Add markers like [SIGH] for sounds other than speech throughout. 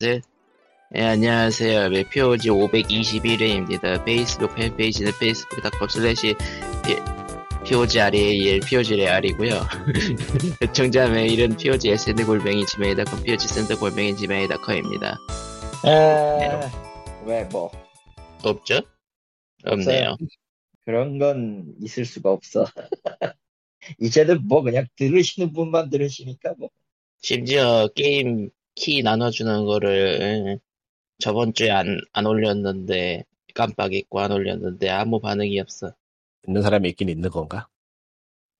네. 네, 안녕하세요. 네, POG 521회입니다. 페이스북 팬페이지는 facebook.com slash POGREAL, POGREAL이고요. 청자 [LAUGHS] 메일은 POGSN골뱅이 gmail.com, POG센터골뱅이 gmail.com입니다. 에... 왜 뭐? 없죠? 없네요. 그런 건 있을 수가 없어. [LAUGHS] 이제는 뭐 그냥 들으시는 분만 들으시니까 뭐. 심지어 게임 키 나눠주는 거를 저번 주에 안, 안 올렸는데 깜빡 잊고 안 올렸는데 아무 반응이 없어. 있는 사람이 있긴 있는 건가?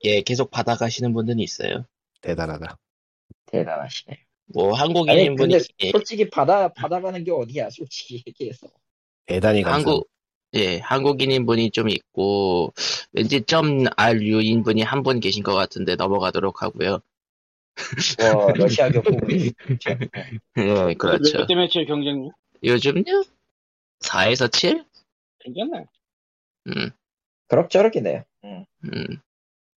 예, 계속 받아가시는 분들이 있어요. 대단하다. 대단하시네. 뭐 한국인인 분이 근데 솔직히 받아 받아가는 게 어디야? 솔직히 얘기해서. 대단히 감사. 한국 예 한국인인 분이 좀 있고 왠지 점 RU인 분이 한 분 계신 것 같은데 넘어가도록 하고요. 뭐 러시아교 부분이 예, 그렇죠. 몇대 매치의 경쟁률? 요즘요? 4에서 7? 괜찮네. 음, 그럭저럭이네요. 음. 음.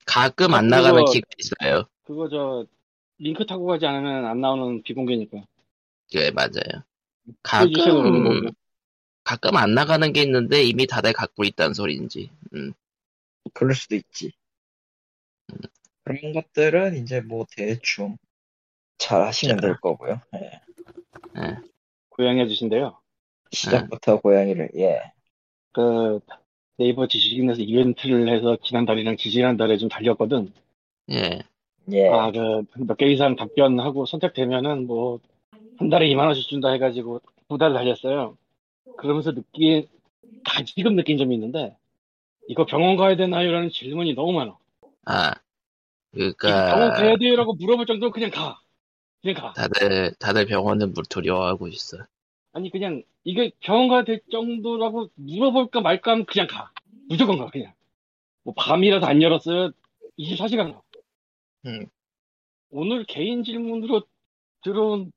가끔 안 아, 나가는 기가 있어요. 그거 저 링크 타고 가지 않으면 안 나오는 비공개니까. 예, 맞아요. 가끔. 가끔 안 나가는 게 있는데 이미 다들 갖고 있다는 소리인지. 음, 그럴 수도 있지. 그런 것들은 이제 뭐 대충 잘 하시면 자. 될 거고요. 예. 예. 고양이 해주신데요. 시작부터 고양이를 예. 그 네이버 지식인에서 이벤트를 해서 지난달이랑 지지난달에 좀 달렸거든. 예. 예. 아, 그 몇 개 이상 답변하고 선택되면은 뭐 한 달에 2만 원씩 준다 해가지고 두 달 달렸어요. 그러면서 느낀 다 지금 느낀 점이 있는데 이거 병원 가야 되나요?라는 질문이 너무 많아. 아, 병원 그니까, 가야 돼요라고 물어볼 정도로 그냥 가. 그냥 가. 다들, 다들 병원은 물 두려워하고 있어. 아니 그냥 이게 병원 가야 될 정도라고 물어볼까 말까 하면 그냥 가. 무조건 가 그냥. 뭐 밤이라도 안 열었어요. 24시간 가. 음. 오늘 개인 질문으로 들어온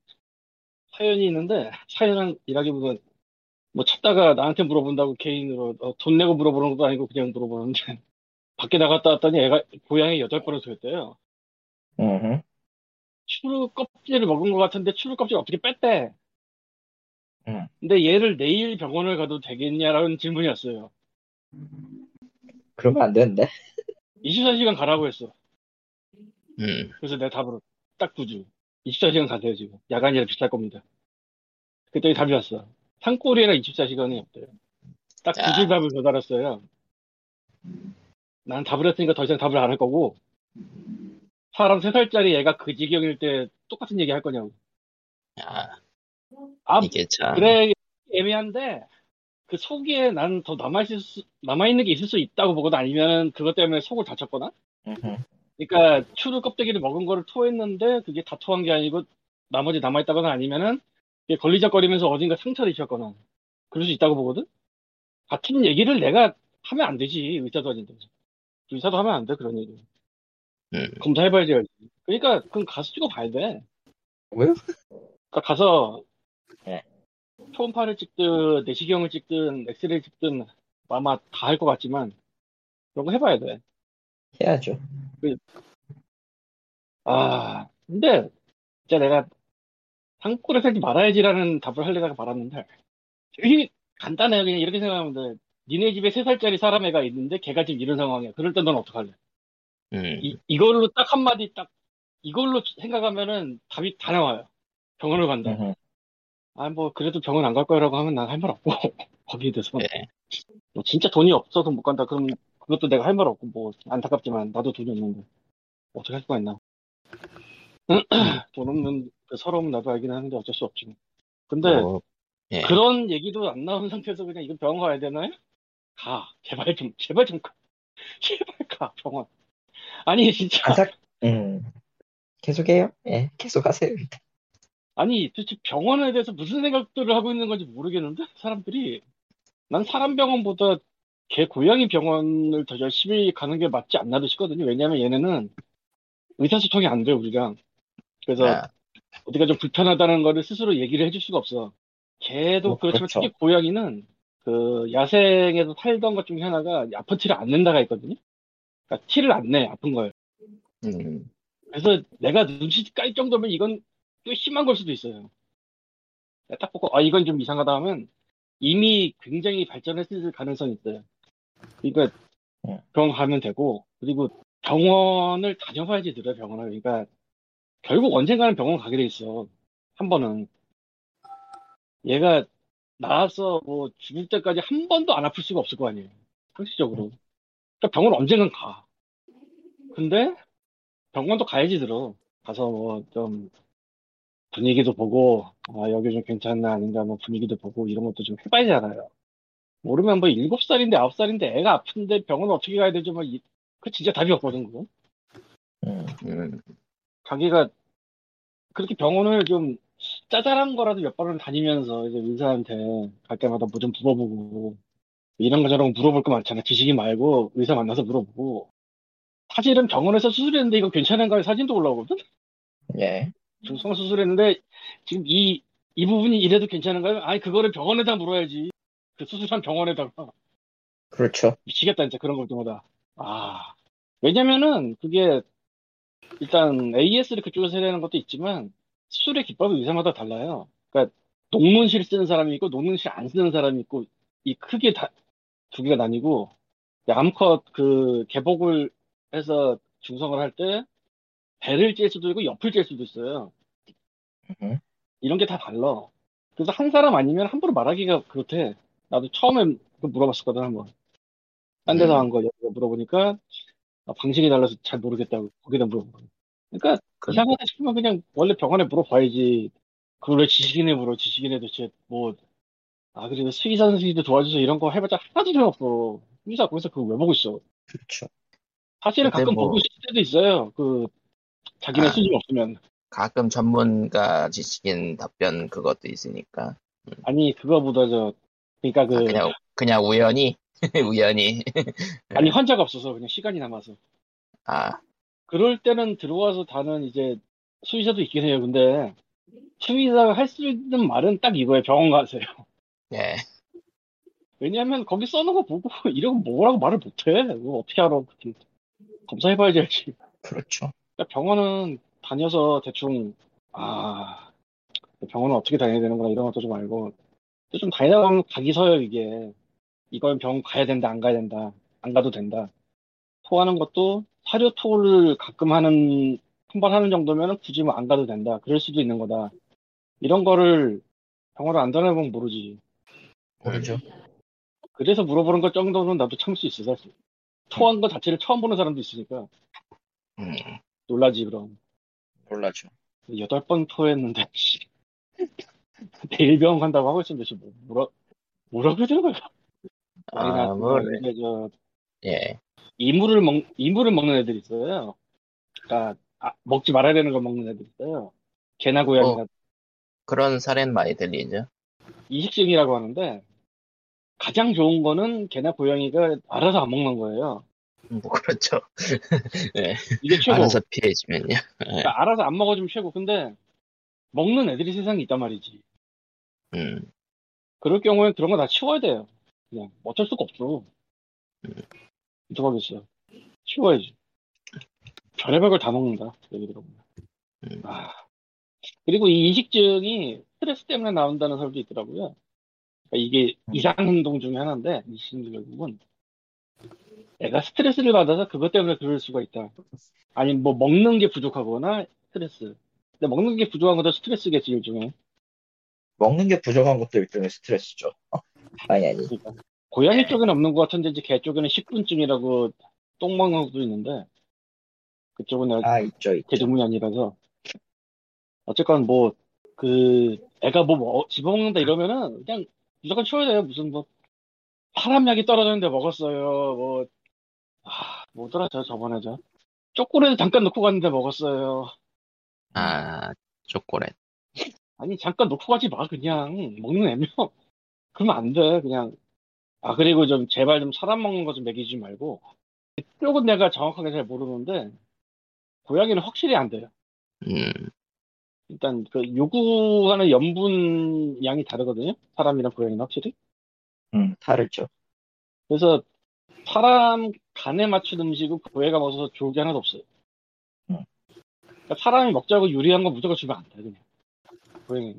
사연이 있는데 사연이라기보다 뭐 찾다가 나한테 물어본다고 개인으로 어, 돈 내고 물어보는 것도 아니고 그냥 물어보는데 밖에 나갔다 왔더니 애가 고양이 여덟 번을 소했대요. 음. 추루 껍질을 먹은 것 같은데 추루 껍질 어떻게 뺐대? 음. 근데 얘를 내일 병원을 가도 되겠냐라는 질문이었어요. 그러면 안 되는데. 24시간 가라고 했어. 음, 그래서 내 답으로 딱 두주. 24시간 가세요 지금. 야간이라 비쌀 겁니다. 그랬더니 답이 왔어. 산골이라 24시간이 없대요. 딱 두줄 야. 답을 전달했어요. 난 답을 했으니까 더 이상 답을 안 할 거고 사람 3살짜리 애가 그 지경일 때 똑같은 얘기 할 거냐고. 아, 아 이게 참. 그래 애매한데 그 속에 난 더 남아있을 수, 남아있는 게 있을 수 있다고 보거나 아니면 그것 때문에 속을 다쳤거나. 그러니까 추루 껍데기를 먹은 거를 토했는데 그게 다 토한 게 아니고 나머지 남아있다거나 아니면은 걸리적거리면서 어딘가 상처를 입혔거나 그럴 수 있다고 보거든 같은 얘기를 내가 하면 안 되지 의사도 아닌데 의사도 하면 안 돼 그런 얘기 음, 검사해봐야지. 그러니까 그건 가서 찍어봐야 돼 왜요? 그러니까 가서 네. 초음파를 찍든 내시경을 찍든 엑스레이 찍든 아마 다 할 것 같지만 그런 거 해봐야 돼. 해야죠. 아 근데 진짜 내가 산골에 살지 말아야지라는 답을 하려다가 말았는데 되게 간단해요. 그냥 이렇게 생각하면 돼. 니네 집에 세 살짜리 사람 애가 있는데 걔가 지금 이런 상황이야. 그럴 때넌 어떡할래? 음, 이, 이걸로 딱 한마디 딱 이걸로 생각하면은 답이 다 나와요. 병원을 간다. 음흠. 아, 뭐, 그래도 병원 안 갈 거라고 하면 난 할 말 없고, [LAUGHS] 거기에 대해서. 네. 뭐, 진짜 돈이 없어서 못 간다. 그럼 그것도 내가 할 말 없고, 뭐, 안타깝지만, 나도 돈이 없는데. 어떻게 할 수가 있나. [CLEARS THROAT] 돈 없는 그 서러움 나도 알긴 하는데 어쩔 수 없지. 뭐. 근데, 뭐, 예. 그런 얘기도 안 나온 상태에서 그냥 이거 병원 가야 되나요? 가. 제발 좀, 제발 좀 가. [LAUGHS] 제발 가, 병원. 아니, 진짜. 안타. 음. 계속해요. 예. 계속하세요. 일단. 아니, 도대체 병원에 대해서 무슨 생각들을 하고 있는 건지 모르겠는데? 사람들이. 난 사람 병원보다 개 고양이 병원을 더 열심히 가는 게 맞지 않나도 싶거든요. 왜냐면 얘네는 의사소통이 안 돼, 우리가. 그래서 아, 어디가 좀 불편하다는 거를 스스로 얘기를 해줄 수가 없어. 개도 뭐, 그렇지만 그렇죠. 특히 고양이는 그 야생에서 살던 것 중에 하나가 아픈 티를 안 낸다가 있거든요. 그러니까 티를 안 내, 아픈 걸. 음, 그래서 내가 눈치 깔 정도면 이건 꽤 심한 걸 수도 있어요. 딱 보고 아 이건 좀 이상하다 하면 이미 굉장히 발전했을 가능성이 있어요. 그러니까 음. 병원 가면 되고 그리고 병원을 다녀봐야지 들어요 병원을. 그러니까 결국 언젠가는 병원 가게 돼 있어. 한 번은 얘가 나와서 뭐 죽을 때까지 한 번도 안 아플 수가 없을 거 아니에요. 상식적으로. 그러니까 병원 언젠간 가. 근데 병원도 가야지 들어. 가서 뭐 좀 분위기도 보고 아 여기 좀 괜찮나 아닌가 뭐 분위기도 보고 이런 것도 좀 해봐야 잖아요. 모르면 뭐 일곱 살인데 아홉 살인데 애가 아픈데 병원 어떻게 가야 되지 뭐 이- 그 진짜 답이 없거든 그거. 음, 음, 자기가 그렇게 병원을 좀 짜잘한 거라도 몇 번은 다니면서 이제 의사한테 갈 때마다 뭐 좀 물어보고 이런 거 저런 거 물어볼 거 많잖아. 지식이 말고 의사 만나서 물어보고 사실은 병원에서 수술했는데 이거 괜찮은가요? 사진도 올라오거든? 예. 중성 수술했는데 지금 이, 이 부분이 이래도 괜찮은가요? 아니 그거를 병원에다 물어야지. 그 수술한 병원에다가 그렇죠. 미치겠다 진짜 그런 걸 때마다. 아 왜냐면은 그게 일단 AS를 그쪽에서 해야 되는 것도 있지만 수술의 기법이 의사마다 달라요. 그러니까 녹문실 쓰는 사람이 있고 녹문실 안 쓰는 사람이 있고 이 크게 다, 두 개가 나뉘고 암컷 그 개복을 해서 중성을 할 때 배를 찔 수도 있고 옆을 찔 수도 있어요. 음. 이런 게 다 달라. 그래서 한 사람 아니면 함부로 말하기가 그렇대. 나도 처음에 그거 물어봤었거든 한번. 딴 데서 음. 한거 물어보니까 아, 방식이 달라서 잘 모르겠다고 거기다 물어보고. 그러니까 그- 이상하다 싶으면 그냥 원래 병원에 물어봐야지. 그걸 왜 지식인에 물어? 지식인에 도대체 뭐, 아, 그리고 수의사 선생님도 도와줘서 이런 거 해봤자 하나도 소용없어. 수의사 거기서 그거 왜 보고 있어? 그렇죠. 사실은 근데 가끔 뭐- 보고 있을 때도 있어요. 그, 자기네 아. 수준이 없으면. 가끔 전문가 지식인 답변 그것도 있으니까. 아니, 그거보다 저, 그러니까 아, 그, 그냥, 그냥 우연히, [LAUGHS] 우연히. 아니, 환자가 없어서 그냥 시간이 남아서. 아, 그럴 때는 들어와서 다는 이제 수의사도 있긴 해요. 근데 수의사가 할 수 있는 말은 딱 이거예요. 병원 가세요. 예. 왜냐하면 거기 써놓은 거 보고 [LAUGHS] 거 뭐라고 말을 못해. 어떻게 알아? 그렇게 검사해봐야지 알지. 그렇죠. 그러니까 병원은 다녀서 대충 아 병원은 어떻게 다녀야 되는구나 이런 것도 좀 알고 또 좀 다니다 보면 각이 서요 이게 이건 병원 가야 된다 안 가야 된다 안 가도 된다 토하는 것도 사료 토를 가끔 하는 한 번 하는 정도면 굳이 뭐 안 가도 된다 그럴 수도 있는 거다 이런 거를 병원을 안 다녀보면 모르지 모르죠. 그래서 물어보는 것 정도는 나도 참을 수 있어 사실 토한 거 자체를 처음 보는 사람도 있으니까 음, 놀라지 그럼 몰라죠. 여덟 번 토했는데 씨. [LAUGHS] 내일 병원 간다고 하고 있으면 도대체 뭐, 뭐라 뭐라 그러는 거야? 아. 뭐, 저 예. 이물을 먹 이물을 먹는 애들 있어요. 그러니까 아, 먹지 말아야 되는 걸 먹는 애들 있어요. 개나 고양이나 어. 그런 사례는 많이 들리죠. 이식증이라고 하는데 가장 좋은 거는 개나 고양이가 알아서 안 먹는 거예요. 뭐, 그렇죠. [LAUGHS] 이게 최고. 알아서 피해주면요. 그러니까 알아서 안 먹어주면 최고. 근데 먹는 애들이 세상에 있단 말이지. 음, 그럴 경우엔 그런 거 다 치워야 돼요. 그냥 어쩔 수가 없어. 어 떡하겠어. 치워야지. 별의별 걸 다 먹는다. 얘기 들어보면. 음. 아. 그리고 이 이식증이 스트레스 때문에 나온다는 설도 있더라고요. 그러니까 이게 음. 이상 행동 중에 하나인데 이식증 결국은 애가 스트레스를 받아서 그것 때문에 그럴 수가 있다. 아니면 뭐 먹는 게 부족하거나 스트레스. 근데 먹는 게 부족한 것도 스트레스겠지 일종의. 먹는 게 부족한 것도 일종의 스트레스죠. 어? 아니, 아니. 그러니까 고양이 쪽에는 없는 것 같은데 이제 개 쪽에는 식분증이라고 똥 먹는 것도 있는데 그쪽은 내가 아, 있죠, 개 있죠. 전문이 아니라서. 어쨌건 뭐 그 애가 뭐 먹- 집어먹는다 이러면은 그냥 무조건 치워야 돼요. 무슨 뭐 파람약이 떨어졌는데 먹었어요. 뭐 아, 뭐더라 저 저번에 저 초콜릿 잠깐 넣고 갔는데 먹었어요. 아, 초콜릿. 아니 잠깐 놓고 가지 마 그냥. 먹는 애면. 그러면 안 돼 그냥 아 그리고 좀 제발 좀 사람 먹는 거 좀 먹이지 말고 쪽은 내가 정확하게 잘 모르는데 고양이는 확실히 안 돼요. 음, 일단 그 요구하는 염분 양이 다르거든요. 사람이랑 고양이는 확실히. 음, 다르죠. 그래서 사람 간에 맞춘 음식은 고양이가 먹어서 좋은 게 하나도 없어요. 음. 그러니까 사람이 먹자고 유리한 거 무조건 주면 안 돼 그냥. 고양이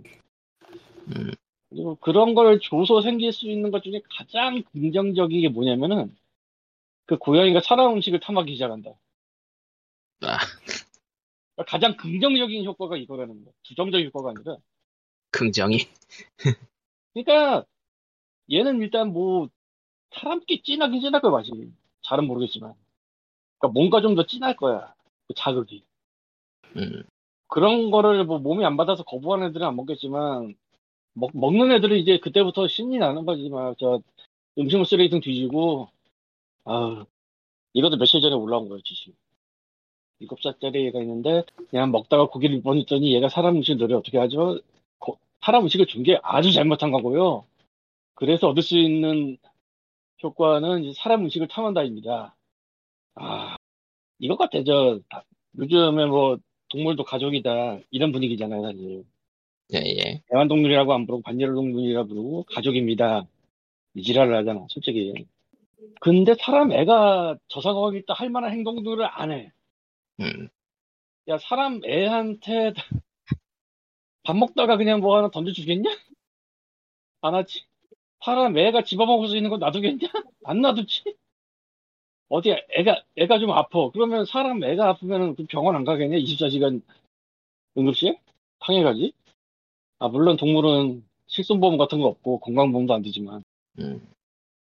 음. 그리고 그런 걸 줘서 생길 수 있는 것 중에 가장 긍정적인 게 뭐냐면은 그 고양이가 사람 음식을 탐하기 시작한다. 아, 그러니까 가장 긍정적인 효과가 이거라는 거야. 부정적인 효과가 아니라. 긍정이. 그러니까 얘는 일단 뭐 사람께 진하긴 진할 거야 맛이. 잘은 모르겠지만. 그러니까 뭔가 좀 더 진할 거야. 그 자극이. 음, 그런 거를 뭐 몸이 안 받아서 거부하는 애들은 안 먹겠지만 먹, 먹는 애들은 이제 그때부터 신이 나는 거지 막저 음식물 쓰레기통 뒤지고 아 이것도 며칠 전에 올라온 거예요 지금 일곱 살짜리 애가 있는데 그냥 먹다가 고기를 입었더니 얘가 사람 음식 노래 어떻게 하죠? 거- 사람 음식을 준 게 아주 잘못한 거고요. 그래서 얻을 수 있는 효과는 사람 음식을 탐한다입니다. 아 이것 같아 저 요즘에 뭐 동물도 가족이다 이런 분위기잖아요 사실 예, 예. 애완동물이라고 안 부르고 반려동물이라 부르고 가족입니다 이 지랄을 하잖아 솔직히 근데 사람 애가 저 상황이 있다 할 만한 행동들을 안 해 음, 야 사람 애한테 [LAUGHS] 밥 먹다가 그냥 뭐 하나 던져주겠냐? 안 하지 사람 애가 집어먹을 수 있는 거 놔두겠냐? 안 놔두지 어디 애가 애가 좀 아파 그러면 사람 애가 아프면은 그 병원 안 가겠냐? 24시간 응급실? 당연하지 아 물론 동물은 실손보험 같은 거 없고 건강보험도 안 되지만. 음.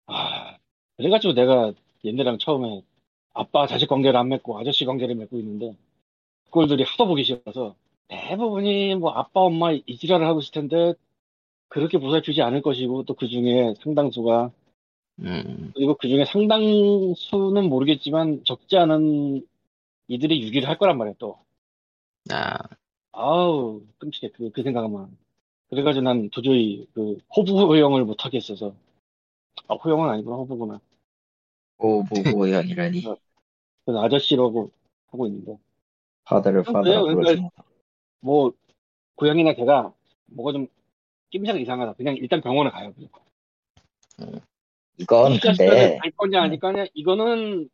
아 그래가지고 내가 얘네랑 처음에 아빠 자식 관계를 안 맺고 아저씨 관계를 맺고 있는데 그꼴들이 하도 보기 싫어서 대부분이 뭐 아빠 엄마 이지랄을 하고 있을 텐데 그렇게 보살피지 않을 것이고 또 그 중에 상당수가 음, 그리고 그 중에 상당수는 모르겠지만 적지 않은 이들이 유기를 할 거란 말이야 또. 아, 아우 끔찍해. 그, 그 생각만. 그래가지고 난 도저히 그 호부 호영을 못 하겠어서. 아 호영은 아니구나 호부구나. 오 보고 양이라니. 그래서 아저씨라고 하고 있는데 파더를 그래요? 파더라고 그러니까- 그러지 뭐 고양이나 개가 뭐가 좀 낌새가 이상하다. 그냥 일단 병원에 가요 이건 이 자식들을 근데 갈 거냐 아닐 거냐 이거는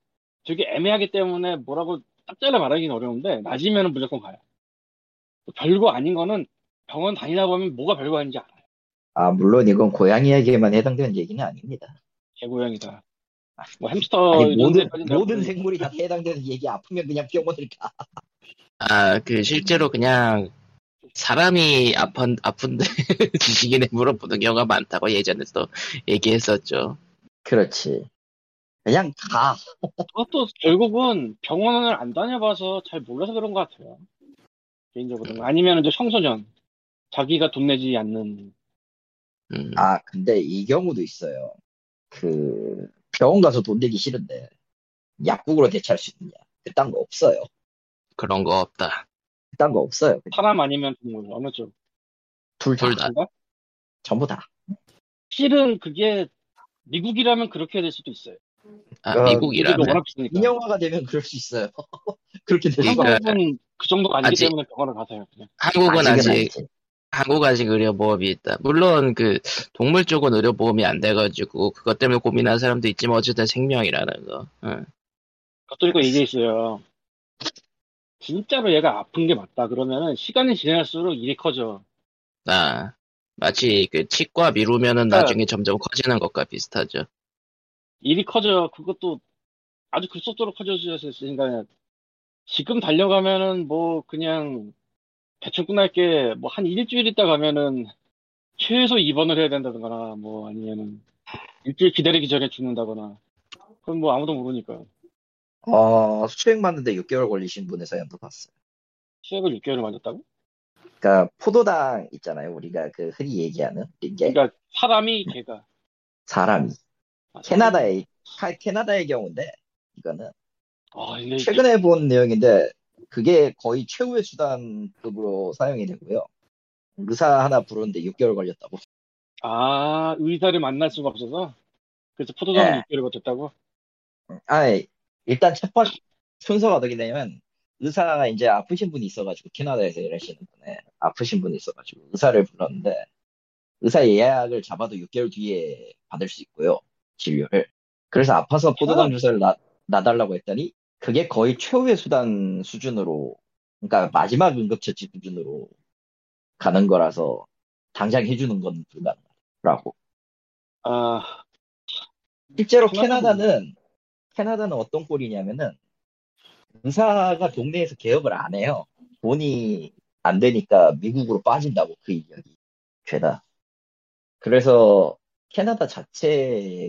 되게 애매하기 때문에 뭐라고 딱 잘라 말하기는 어려운데 낮이면은 무조건 가요 별거 아닌 거는 병원 다니다 보면 뭐가 별거 아닌지 알아요 아 물론 이건 고양이에게만 해당되는 얘기는 아닙니다 개고양이다 뭐 햄스터 아니 모든 모든. 생물이 다 해당되는 얘기 아프면 그냥 병원을 가 아, 그, 실제로 그냥, 사람이 아픈, 아픈데, [LAUGHS] 지식인에 물어보는 경우가 많다고 예전에도 얘기했었죠. 그렇지 그냥 가 그것도 결국은 병원을 안 다녀봐서 잘 몰라서 그런 것 같아요. 개인적으로는. 아니면 이제 청소년. 자기가 돈 내지 않는. 음, 아, 근데 이 경우도 있어요. 그, 병원 가서 돈 내기 싫은데, 약국으로 대체할 수 있느냐. 그딴 거 없어요. 그런 거 없다. 그딴 거 없어요. 사람 아니면 동물. 어느 쪽. 둘 다, 둘 다. 그런가? 전부 다. 실은 그게 미국이라면 그렇게 될 수도 있어요. 아, 어, 미국이 미국이라면. 인형화가 되면 그럴 수 있어요. [LAUGHS] 그렇게. 그러니까 한국은 그 정도가 아니기 아직- 때문에 병원을 가세요. 그냥. 한국은 아직, 아니지. 한국 아직 의료보험이 있다. 물론 그, 동물 쪽은 의료보험이 안 돼가지고, 그것 때문에 고민하는 사람도 있지만, 어쨌든 생명이라는 거. 응. 그것도 있고 이게 있어요. 진짜로 얘가 아픈 게 맞다. 그러면은 시간이 지날수록 일이 커져. 아, 마치 그 치과 미루면은 그러니까- 나중에 점점 커지는 것과 비슷하죠. 일이 커져. 그것도 아주 급속도로 커져있으니까 지금 달려가면은 뭐 그냥 대충 끝날 게 뭐 한 일주일 있다 가면은 최소 입원을 해야 된다거나 뭐 아니면은 일주일 기다리기 전에 죽는다거나 그건 뭐 아무도 모르니까 어, 수액 맞는데 6개월 걸리신 분의 사연도 봤어요. 수액을 6개월을 맞았다고? 그러니까 포도당 있잖아요. 우리가 그 흔히 얘기하는 이게 그러니까 사람이 걔가 사람이 아, 캐나다의 카- 캐나다의 경우인데 이거는 아 근데 최근에 본 내용인데 그게 거의 최후의 수단급으로 사용이 되고요. 의사 하나 부르는데 6개월 걸렸다고. 아 의사를 만날 수가 없어서 그래서 포도당을 네. 6개월을 버텼다고? 아, 일단 첫 번째 순서가 어떻게 되냐면 의사가 이제 아프신 분이 있어가지고 캐나다에서 일하시는 분에 아프신 분이 있어가지고 의사를 불렀는데 의사 예약을 잡아도 6개월 뒤에 받을 수 있고요 진료를. 그래서 아파서 포도당 주사를 놔, 놔달라고 했더니 그게 거의 최후의 수단 수준으로 그러니까 마지막 응급처치 수준으로 가는 거라서 당장 해주는 건 불가능하라고. 아, 실제로 캐나다는 캐나다는 어떤 꼴이냐면은 의사가 동네에서 개업을 안 해요. 돈이 안 되니까 미국으로 빠진다고 그 인력이 죄다. 그래서 캐나다 자체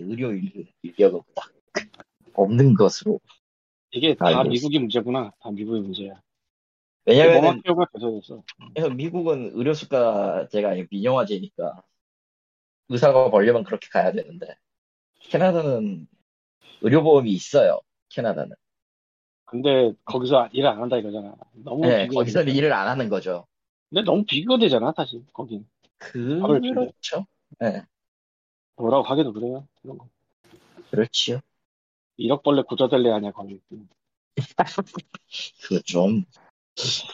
의료 인력- 인력은 딱 없는 것으로. 이게 다 알고 미국이 문제구나. 다 미국의 문제야. 왜냐면은 멍학교가 계속했어. 그래서 미국은 의료 수가제가 아니고 민영화제니까 의사가 벌려면 그렇게 가야 되는데 캐나다는 의료보험이 있어요. 캐나다는. 근데 거기서 일안 한다 이거잖아. 너무 네, 되잖아. 일을 안 하는 거죠. 근데 너무 비교가 되잖아, 사실. 거긴. 이렇게 그렇죠. 네, 뭐라고 하기도 그래요. 그런 거. 그렇지요. 1억 벌레 구조될래 아니야, 거기. 그 좀,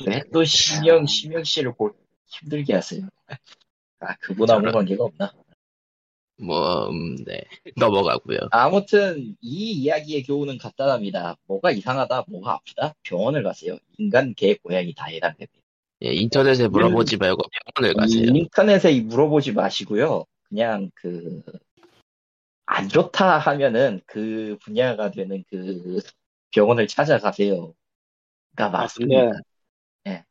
왜또 심영, 심영 씨를 볼 힘들게 하세요. 아, 그분하고. 관계가 없나? 뭐, 음, 네. 넘어가고요. 아무튼, 이 이야기의 교훈은 간단합니다. 뭐가 이상하다, 뭐가 아프다, 병원을 가세요. 인간, 개, 고양이 다 해당됩니다. 예, 인터넷에 물어보지 말고 병원을 가세요. 인터넷에 물어보지 마시고요. 그냥 그, 안 좋다 하면은 그 분야가 되는 그 병원을 찾아가세요. 가 아, 맞습니다. 네.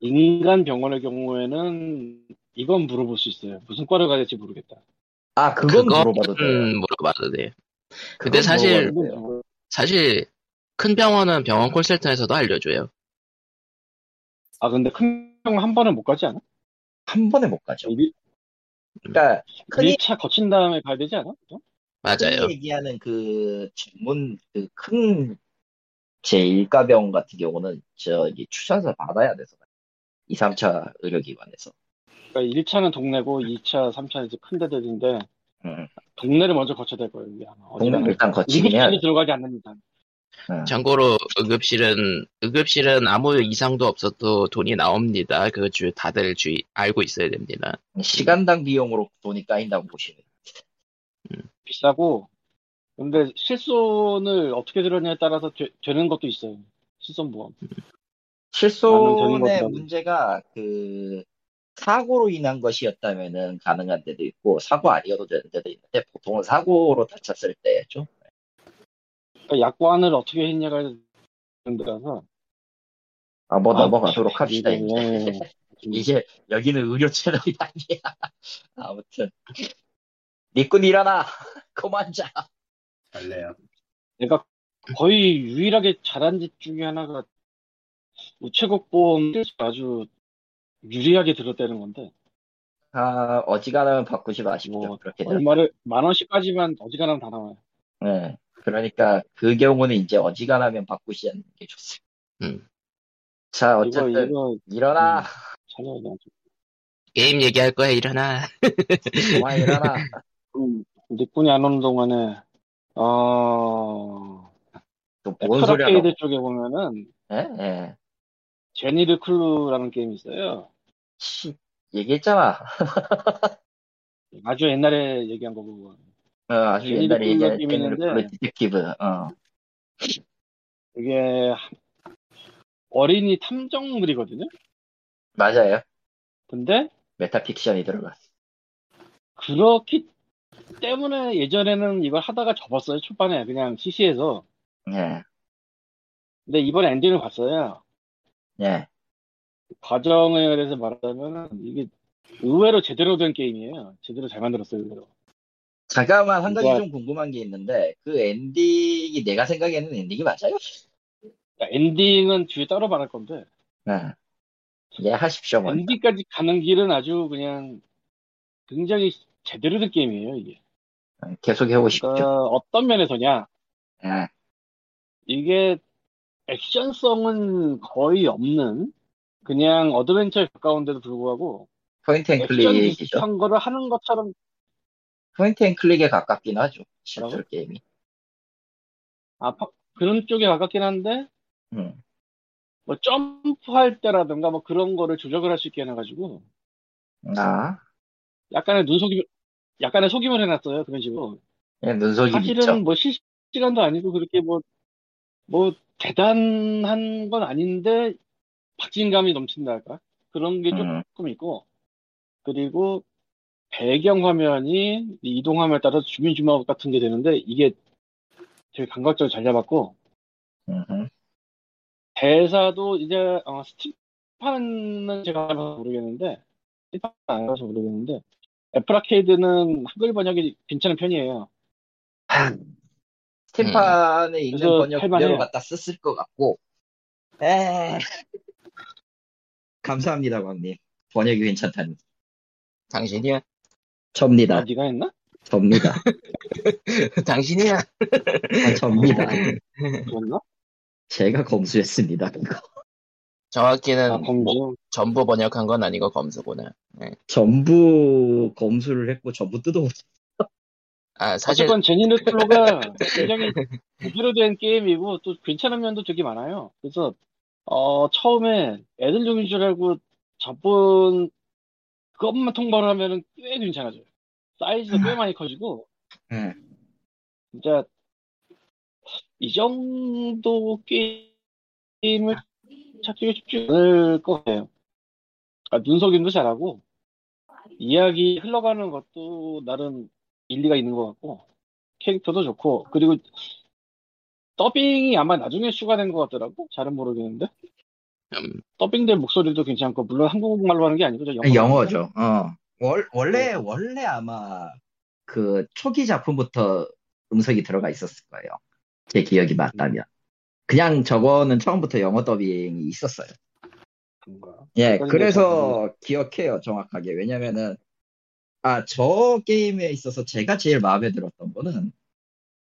인간 병원의 경우에는 이건 물어볼 수 있어요. 무슨 과를 가야 될지 모르겠다. 아, 그건 그건 물어봐도 돼요. 물어봐도 돼요. 근데 사실- 돼요. 사실 큰 병원은 병원 콜센터에서도 알려줘요. 아, 근데 큰 병원 한 번에 못 가지 않아? 한 번에 못 가죠. 일, 그러니까 흔히, 1차 거친 다음에 가야 되지 않아? 또? 맞아요. 얘기하는 그 전문 그큰 제1가병 같은 경우는 저기 추천서 받아야 돼서 2, 3차 의료기관에서. 그러니까 1차는 동네고 2차, 3차는 이제 큰 데들인데 음. 동네를 먼저 거쳐야 될 거예요. 이게 아마. 동네를 일단 돼. 들어가지 않는 이상. 음. 참고로 응급실은 응급실은 아무 이상도 없어도 돈이 나옵니다. 그주 다들 주 알고 있어야 됩니다. 시간당 비용으로 돈이 까인다고 보시면. 비싸고 근데 실손을 어떻게 들었냐에 따라서 되, 는 것도 있어요. 실손 보험. 나는 되는 실손의. 문제가 그 사고로 인한 것이었다면은 가능한 데도 있고 사고 아니어도 되는 데도 있는데 보통은 사고로 다쳤을 때죠. 그러니까 약관을 어떻게 했냐가 데라서 아, 뭐 아, 넘어가도록 합시다. 이게, 이제. [LAUGHS] 이제 여기는 의료 채널이 아니야. [LAUGHS] 아무튼 니꾼 일어나. [LAUGHS] 그만 자. 할래요. 내가 거의 유일하게 잘한 짓 중에 하나가 우체국 보험 아주 유리하게 들었다는 건데 아 어지간하면 바꾸지 마십시오. 뭐, 그렇게 되 얼마를 만 원씩까지만 어지간하면 다 나와요. 네. 그러니까 그 경우는 이제 어지간하면 바꾸시는 게 좋습니다. 음. 자 이거 어쨌든 이거 일어나. 잘해야 돼. 게임 얘기할 거야 일어나. 그만 일어나. [LAUGHS] 음, 니꾼이 안 오는 동안에 어 또뭔 소리야? 너. 애플아케이드 쪽에 보면은 예? 예. 제니르 클루라는 게임이 있어요. 씨, 얘기했잖아. [LAUGHS] 아주 옛날에 얘기한 거고 어, 아주 제니르 옛날에 클루 얘기한 게임이 있는데 디텍티브. 어. 이게 어린이 탐정물이거든요. 맞아요. 근데 메타픽션이 들어갔어. 그렇기 때문에 예전에는 이걸 하다가 접었어요. 초반에 그냥 CC에서. 예. 근데 이번에 엔딩을 봤어요. 예. 과정에 대해서 말하자면 이게 의외로 제대로 된 게임이에요. 제대로 잘 만들었어요. 의외로. 잠깐만 한 가지 그러니까- 좀 궁금한 게 있는데 그 엔딩이 내가 생각에는 엔딩이 맞아요? 그러니까 엔딩은 뒤에 따로 말할 건데 예. 예, 하십시오. 뭐. 엔딩까지 가는 길은 아주 그냥 굉장히 제대로 된 게임이에요. 이게. 계속 해보십시오. 그러니까 어떤 면에서냐 예. 이게 액션성은 거의 없는 그냥 어드벤처에 가까운데도 불구하고 point and click이죠. 비슷한 거를 하는 것처럼 point and click에 가깝긴 하죠. 실제? 게임이. 아, 파- 그런 쪽에 가깝긴 한데 음. 뭐 점프할 때라든가 뭐 그런 거를 조작을 할 수 있게 해놔가지고 아, 약간의 눈속임 약간의 속임을 해놨어요 그런 식으로 예, 눈속임 사실은 있죠. 뭐 실시간도 아니고 그렇게 뭐뭐 대단한 건 아닌데 박진감이 넘친다 할까 그런 게 음. 조금 있고 그리고 배경 화면이 이동 화면에 따라 zoom in zoom out 같은 게 되는데 이게 되게 감각적으로 잘 잡았고 음흠. 대사도 이제 어, 스팀판은 제가 모르겠는데 스팀판 안 가서 모르겠는데 애플 아케이드는 한글 번역이 괜찮은 편이에요. [LAUGHS] 스팀판에 있는 그래서 번역. 그대로 갖다 썼을 것 같고 에 [LAUGHS] 감사합니다 광님 번역이 괜찮다니 당신이야? 접니다 아, 네가 했나? 접니다 [LAUGHS] 당신이야? 아, 접니다 그랬나? 제가 검수했습니다 그거 정확히는 아. 뭐 전부 번역한 건 아니고 검수구나. 전부 검수를 했고 전부 뜯어보죠 아 사실 어쨌건 제니르 클로가 [LAUGHS] 굉장히 제대로 된 게임이고 또 괜찮은 면도 되게 많아요. 그래서 어 처음에 애들 용인 줄 알고 접은 그것만 통보를 하면은 꽤 괜찮아져요. 사이즈도 꽤 많이 커지고 응. 진짜 이 정도 게임을 찾기가 쉽지 않을 것 같아요. 아, 눈속임도 잘하고 이야기 흘러가는 것도 나름 일리가 있는 것 같고 캐릭터도 좋고 그리고 더빙이 아마 나중에 추가된 것 같더라고. 잘은 모르겠는데. 음, 더빙된 목소리도 괜찮고 물론 한국말로 하는 게 아니고 저 영어로. 아니, 영어 죠. 어. 월, 원래 원래 아마 그 초기 작품부터 음성이 들어가 있었을 거예요. 제 기억이 맞다면 그냥 저거는 처음부터 영어 더빙이 있었어요 거야. 예, 그래서 기억해요, 정확하게. 왜냐면은, 아, 저 게임에 있어서 제가 제일 마음에 들었던 거는,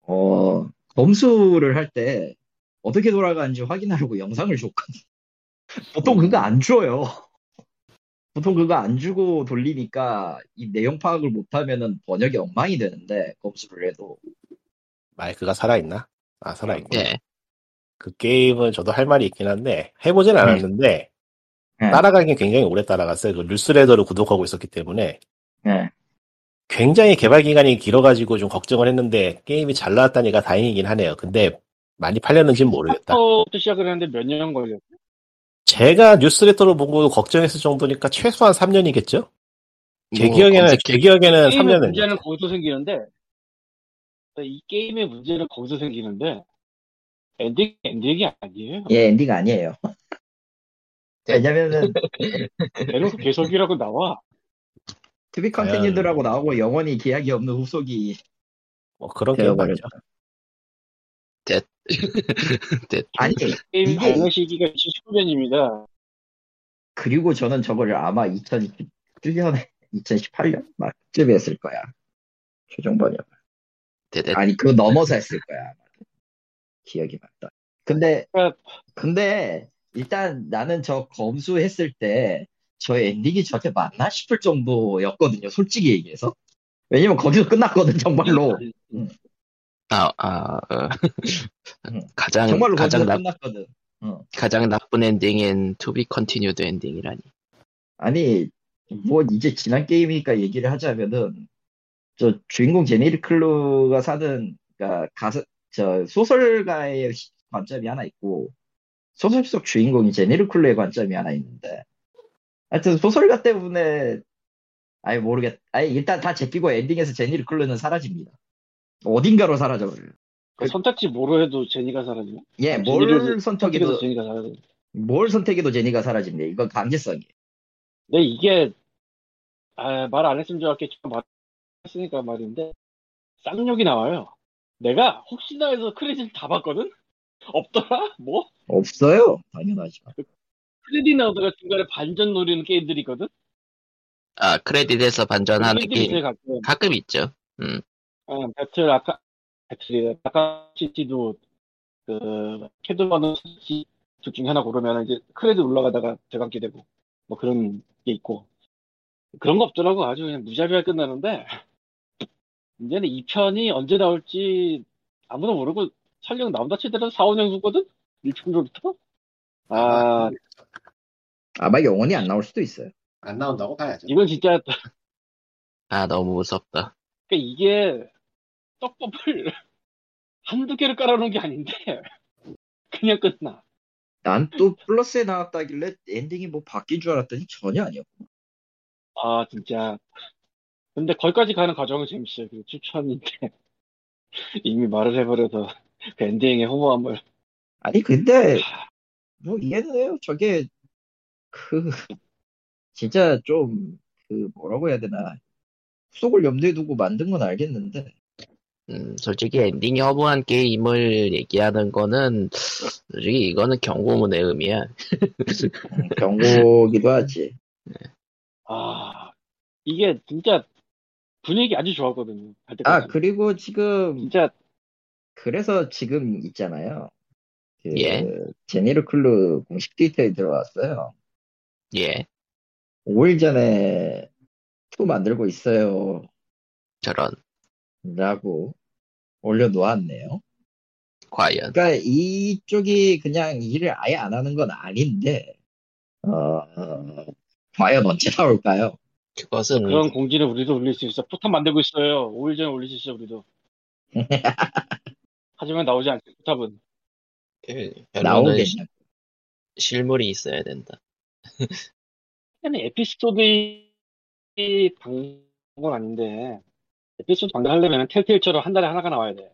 어, 검수를 할 때 어떻게 돌아가는지 확인하려고 영상을 줬거든요. [LAUGHS] 보통 그거 안 줘요. [LAUGHS] 보통 그거 안 주고 돌리니까 이 내용 파악을 못하면은 번역이 엉망이 되는데, 검수를 해도. 마이크가 살아있나? 아, 살아있구나. 네. 그 게임은 저도 할 말이 있긴 한데, 해보진 않았는데, 네. 따라가긴 굉장히 오래 따라갔어요. 그 뉴스레더를 구독하고 있었기 때문에, 예. 굉장히 개발 기간이 길어가지고 좀 걱정을 했는데, 게임이 잘 나왔다니까 다행이긴 하네요. 근데, 많이 팔렸는지는 모르겠다. 부터 시작을 했는데 몇 년 걸렸어? 제가 뉴스레터로 보고 걱정했을 정도니까 최소한 3년이겠죠? 제 뭐, 기억에는, 제 기억에는 게임의 3년은. 문제는 거기서 생기는데 이 게임의 문제는 거기서 생기는데 엔딩 엔딩이 아니에요. 예, 엔딩 아니에요. [LAUGHS] 왜냐면은, 대놓고 계속이라고 나와. to be continued라고 나오고 영원히 기약이 없는 후속이 뭐 그런 게임 되어버렸죠. 맞죠. [LAUGHS] 아니, 게임 이게- 발매 시기가 2019년입니다. 그리고 저는 저거를 아마 2017년에 2018년 막쯤에 했을 거야. 최종 번역. 아니 그거 넘어서 했을 거야. 기억이 맞다. 근데 그러니까 근데 일단 나는 저 검수했을 때 저 엔딩이 저한테 맞나 싶을 정도였거든요. 솔직히 얘기해서. 왜냐면 거기서 끝났거든 정말로. 아, 아, 어. 음. 가장 정말로 가장 나 끝났거든. 어. 가장 나쁜 엔딩인 To Be Continued 엔딩이라니. 아니 뭐 이제 지난 게임이니까 얘기를 하자면은 저 주인공 제니리 클루가 사는 그러니까 가서 저 소설가의 시- 관점이 하나 있고 소설 속 주인공이 제니리 클루의 관점이 하나 있는데 하여튼 소설가 때문에 아예 모르겠 아예 일단 다 제끼고 엔딩에서 제니리 클루는 사라집니다 어딘가로 사라져버려요 그 선택지 뭐로 해도 제니가 사라지네. 예, 뭘 선택해도 제니가 사라져. 뭘 선택해도 제니가 사라집니다 이건 강제성이에요 근데 이게 아, 말 안 했으면 좋았겠지 말했으니까 말인데 쌍욕이 나와요. 내가 혹시나 해서 크레딧 다 봤거든? 없더라? 뭐? 없어요 당연하죠 크레딧 나오다가 중간에 반전 노리는 게임들이 있거든? 아 크레딧에서 반전하는 게임들이 있어요 게 가끔. 가끔 있죠. 음, 어, 배틀 아까 배틀이 아까 시티도 그 캐드버는 둘 중에 하나 고르면 이제 크레딧 올라가다가 대감게 되고 뭐 그런 게 있고 그런 거 없더라고 아주 그냥 무자비하게 끝나는데 이제는 2편이 언제 나올지 아무도 모르고 설령 나온다 치더라도 4, 5년 후거든? 1편부터? 아, 아마 영원히 안 나올 수도 있어요 안 나온다고 봐야죠. 이건 진짜, [LAUGHS] 아 너무 무섭다. 그러니까 이게 떡밥을 [LAUGHS] 한두 개를 깔아놓은 게 아닌데, [LAUGHS] 그냥 끝나. 난 또 플러스에 나왔다길래 엔딩이 뭐 바뀐 줄 알았더니 전혀 아니었고. 아, 진짜. 근데 거기까지 가는 과정은 재밌어요. 그 추천인데. [LAUGHS] 이미 말을 해버려서 [LAUGHS] 그 엔딩의 허무함을. 아니 근데 뭐 이해는 해요. 저게 그 [LAUGHS] 진짜 좀 그 뭐라고 해야 되나 속을 염두에 두고 만든 건 알겠는데 음, 솔직히 엔딩이 허무한 게임을 얘기하는 거는 솔직히 이거는 경고문의 의미야. 음, 경고기도 하지. 아, 이게 진짜 분위기 아주 좋았거든요. 아 그리고 지금 진짜 그래서 지금 있잖아요. 그 예. 제니 르클루 공식 트위터에 들어왔어요. 예, 5일 전에 two 만들고 있어요. 저런, 라고 올려놓았네요. 과연. 그러니까 이쪽이 그냥 일을 아예 안 하는 건 아닌데, 어, 어, 과연 언제 나올까요? 그것은, 그런 공지를 우리도 올릴 수 있어. 포탑 만들고 있어요. 5일 전에 올릴 수 있어, 우리도. [LAUGHS] 하지만 나오지 않지, 포탑은. 그, 결론은 나오겠냐? 실물이 있어야 된다. 그냥 에피소드 방송은 아닌데, 에피소드 방송 하려면 텔테일처럼 한 달에 하나가 나와야 돼.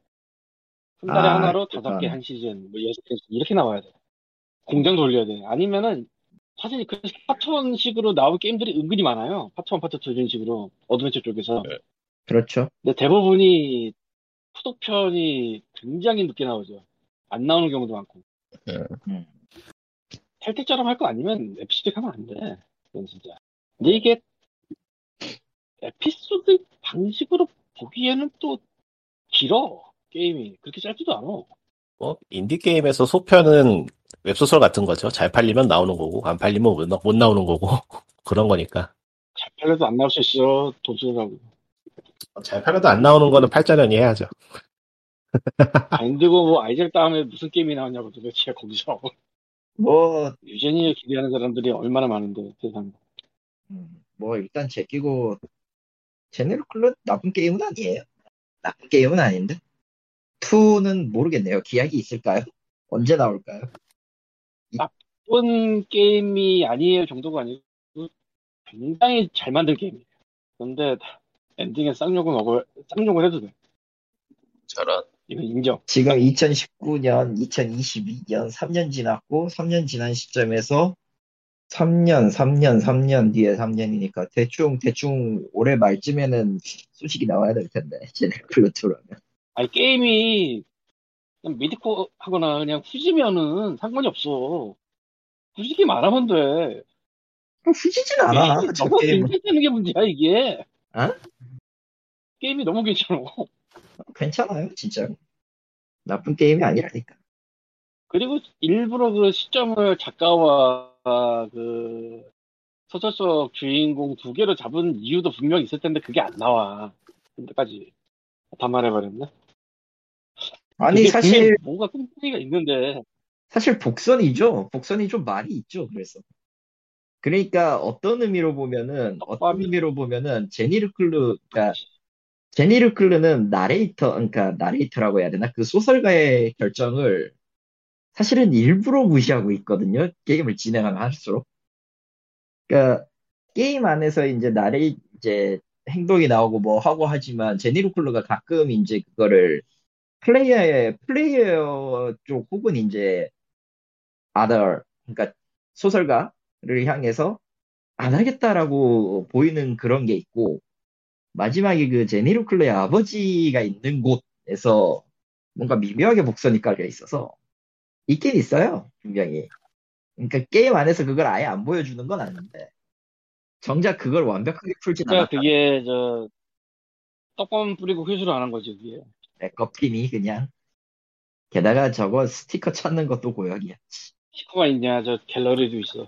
한 달에 아, 하나로. 다섯 개 한 시즌, 뭐 여섯 개 이렇게 나와야 돼. 공장 돌려야 돼. 아니면은, 사실 그 part one식으로 나온 게임들이 은근히 많아요. part one, part 2 이런 식으로. 어드벤처 쪽에서. 그렇죠. 근데 대부분이 후속편이 굉장히 늦게 나오죠. 안 나오는 경우도 많고. 음. 텔테처럼 할 거 아니면 에피소드 하면 안 돼. 그건 진짜. 근데 이게 에피소드 방식으로 보기에는 또 길어. 게임이. 그렇게 짧지도 않아. 뭐 인디 게임에서 소편은 웹소설 같은 거죠. 잘 팔리면 나오는 거고 안 팔리면 못, 나- 못 나오는 거고 [LAUGHS] 그런 거니까. 잘 팔려도 안 나올 수 있어. 돈 쓰느라고. 잘 팔려도 안 나오는 거는 팔자련이 해야죠. [LAUGHS] 바인드고 뭐 아이젤 다음에 무슨 게임이 나왔냐고 도대체 거기서. 뭐, 유제니를 기대하는 사람들이 얼마나 많은데 세상에. 음, 뭐, 일단 제끼고, 제네르 클루 나쁜 게임은 아니에요. 나쁜 게임은 아닌데. 2는 모르겠네요. 기약이 있을까요? 언제 나올까요? 나쁜 게임이 아니에요 정도가 아니고 굉장히 잘 만든 게임이에요. 그런데 엔딩에 쌍욕을 먹을 쌍욕을 해도 돼. 저런. 이건 인정. 지금 2019년, 2022년 3년 지났고 3년 지난 시점에서 3년, 3년, 3년 뒤에 3년이니까 대충 대충 올해 말쯤에는 소식이 나와야 될 텐데 제네클로 2라면 아니 게임이 그냥 미디코 하거나 그냥 후지면은 상관이 없어. 후지기 말하면 돼. 후지진 않아 게임이 저 너무 괜찮다는 게 문제야 이게. 어? 게임이 너무 괜찮아. 괜찮아요 진짜 나쁜 게임이 아니라니까 그리고 일부러 그 시점을 작가와 그 소설 속 주인공 두 개로 잡은 이유도 분명히 있을 텐데 그게 안 나와. 근데까지 다 말해버렸네. 아니 사실 뭔가 끈기가 있는데 사실 복선이죠 복선이 좀 많이 있죠 그래서 그러니까 어떤 의미로 보면은 어떤 떡밥이. 의미로 보면은 제니 르클루 그러니까 제니 르클루는 나레이터, 그러니까 나레이터라고 해야 되나? 그 소설가의 결정을 사실은 일부러 무시하고 있거든요. 게임을 진행하면 할수록. 그러니까 게임 안에서 이제 나레이 이제 행동이 나오고 뭐 하고 하지만 제니르 클루가 가끔 이제 그거를 플레이어의 플레이어 쪽 혹은 이제 other 그러니까 소설가를 향해서 안 하겠다라고 보이는 그런 게 있고 마지막에 그 제니르 클레의 아버지가 있는 곳에서 뭔가 미묘하게 복선이 깔려 있어서 있긴 있어요 분명히. 그러니까 게임 안에서 그걸 아예 안 보여주는 건 아닌데 정작 그걸 완벽하게 풀진 그러니까 않았다. 그게 저 떡밥 뿌리고 회수를 안 한 거지 그게. 네, 껍힘이 그냥. 게다가 저거 스티커 찾는 것도 고역이야 시커가 있냐 저 갤러리도 있어.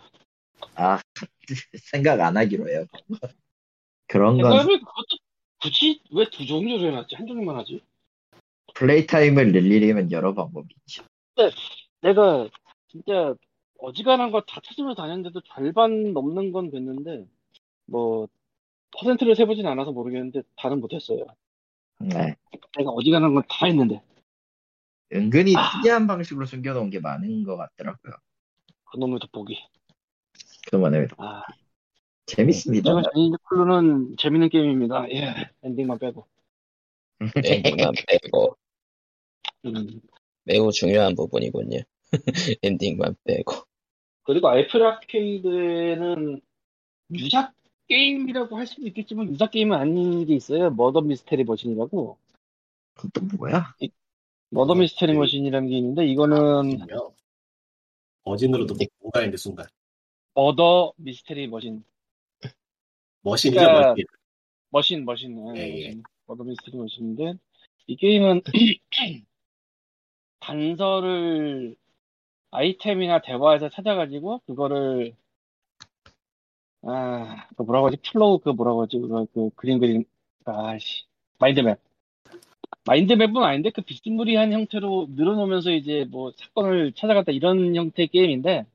아 [LAUGHS] 생각 안 하기로 해요 그런 건 그것도 굳이 왜 두 종류로 해놨지 한 종류만 하지? play time을 늘리려면 여러 방법이 있죠 내가 진짜 어지간한 거 다 찾으면서 다녔는데도 절반 넘는 건 됐는데 뭐 퍼센트를 세보진 않아서 모르겠는데 다는 못했어요. 네. 내가 어지간한 건 다 했는데 은근히 아. 특이한 방식으로 숨겨놓은 게 많은 것 같더라고요 그놈의 돋보기. 그만해도 아 재밌습니다. 클루는 재밌는 게임입니다. 예, 엔딩만 빼고. [LAUGHS] 엔딩만 빼고 음. 매우 중요한 부분이군요. [LAUGHS] 엔딩만 빼고. 그리고 애플 아케이드에는 유작 게임이라고 할 수도 있겠지만 유작 게임은 아닌 게 있어요. Murder Mystery Machine이라고. 그것도 뭐야? Murder Mystery Machine이라는 게 있는데 이거는 어진으로도 뭔가 있는 순간 Murder Mystery Machine. machine이죠 그러니까 machine. machine, machine. 네, 예, 예. machine. Murder Mystery Machine인데 이 게임은 [CLEARS THROAT] 단서를 아이템이나 대화에서 찾아가지고 그거를 아, 그 뭐라고 하지? flow 그 뭐라고 하지? 그거 그 그림 그림 아씨 마인드맵. 마인드맵은 아닌데 그 비스무리한 형태로 늘어놓으면서 이제 뭐 사건을 찾아갔다 이런 형태의 게임인데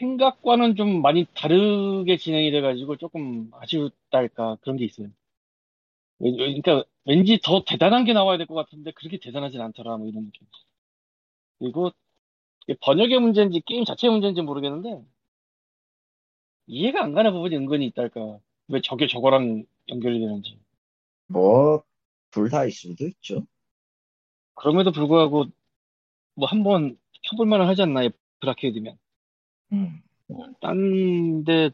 생각과는 좀 많이 다르게 진행이 돼가지고 조금 아쉬웠달까 그런 게 있어요. 그러니까 왠지 더 대단한 게 나와야 될 것 같은데 그렇게 대단하진 않더라 뭐 이런 느낌. 그리고 번역의 문제인지 게임 자체의 문제인지 모르겠는데 이해가 안 가는 부분이 은근히 있달까. 왜 저게 저거랑 연결이 되는지. 뭐, 둘 다일 수도 있죠. 그럼에도 불구하고 뭐 한 번 해볼 만은 하지 않나 브라케이드면. 음. 딴데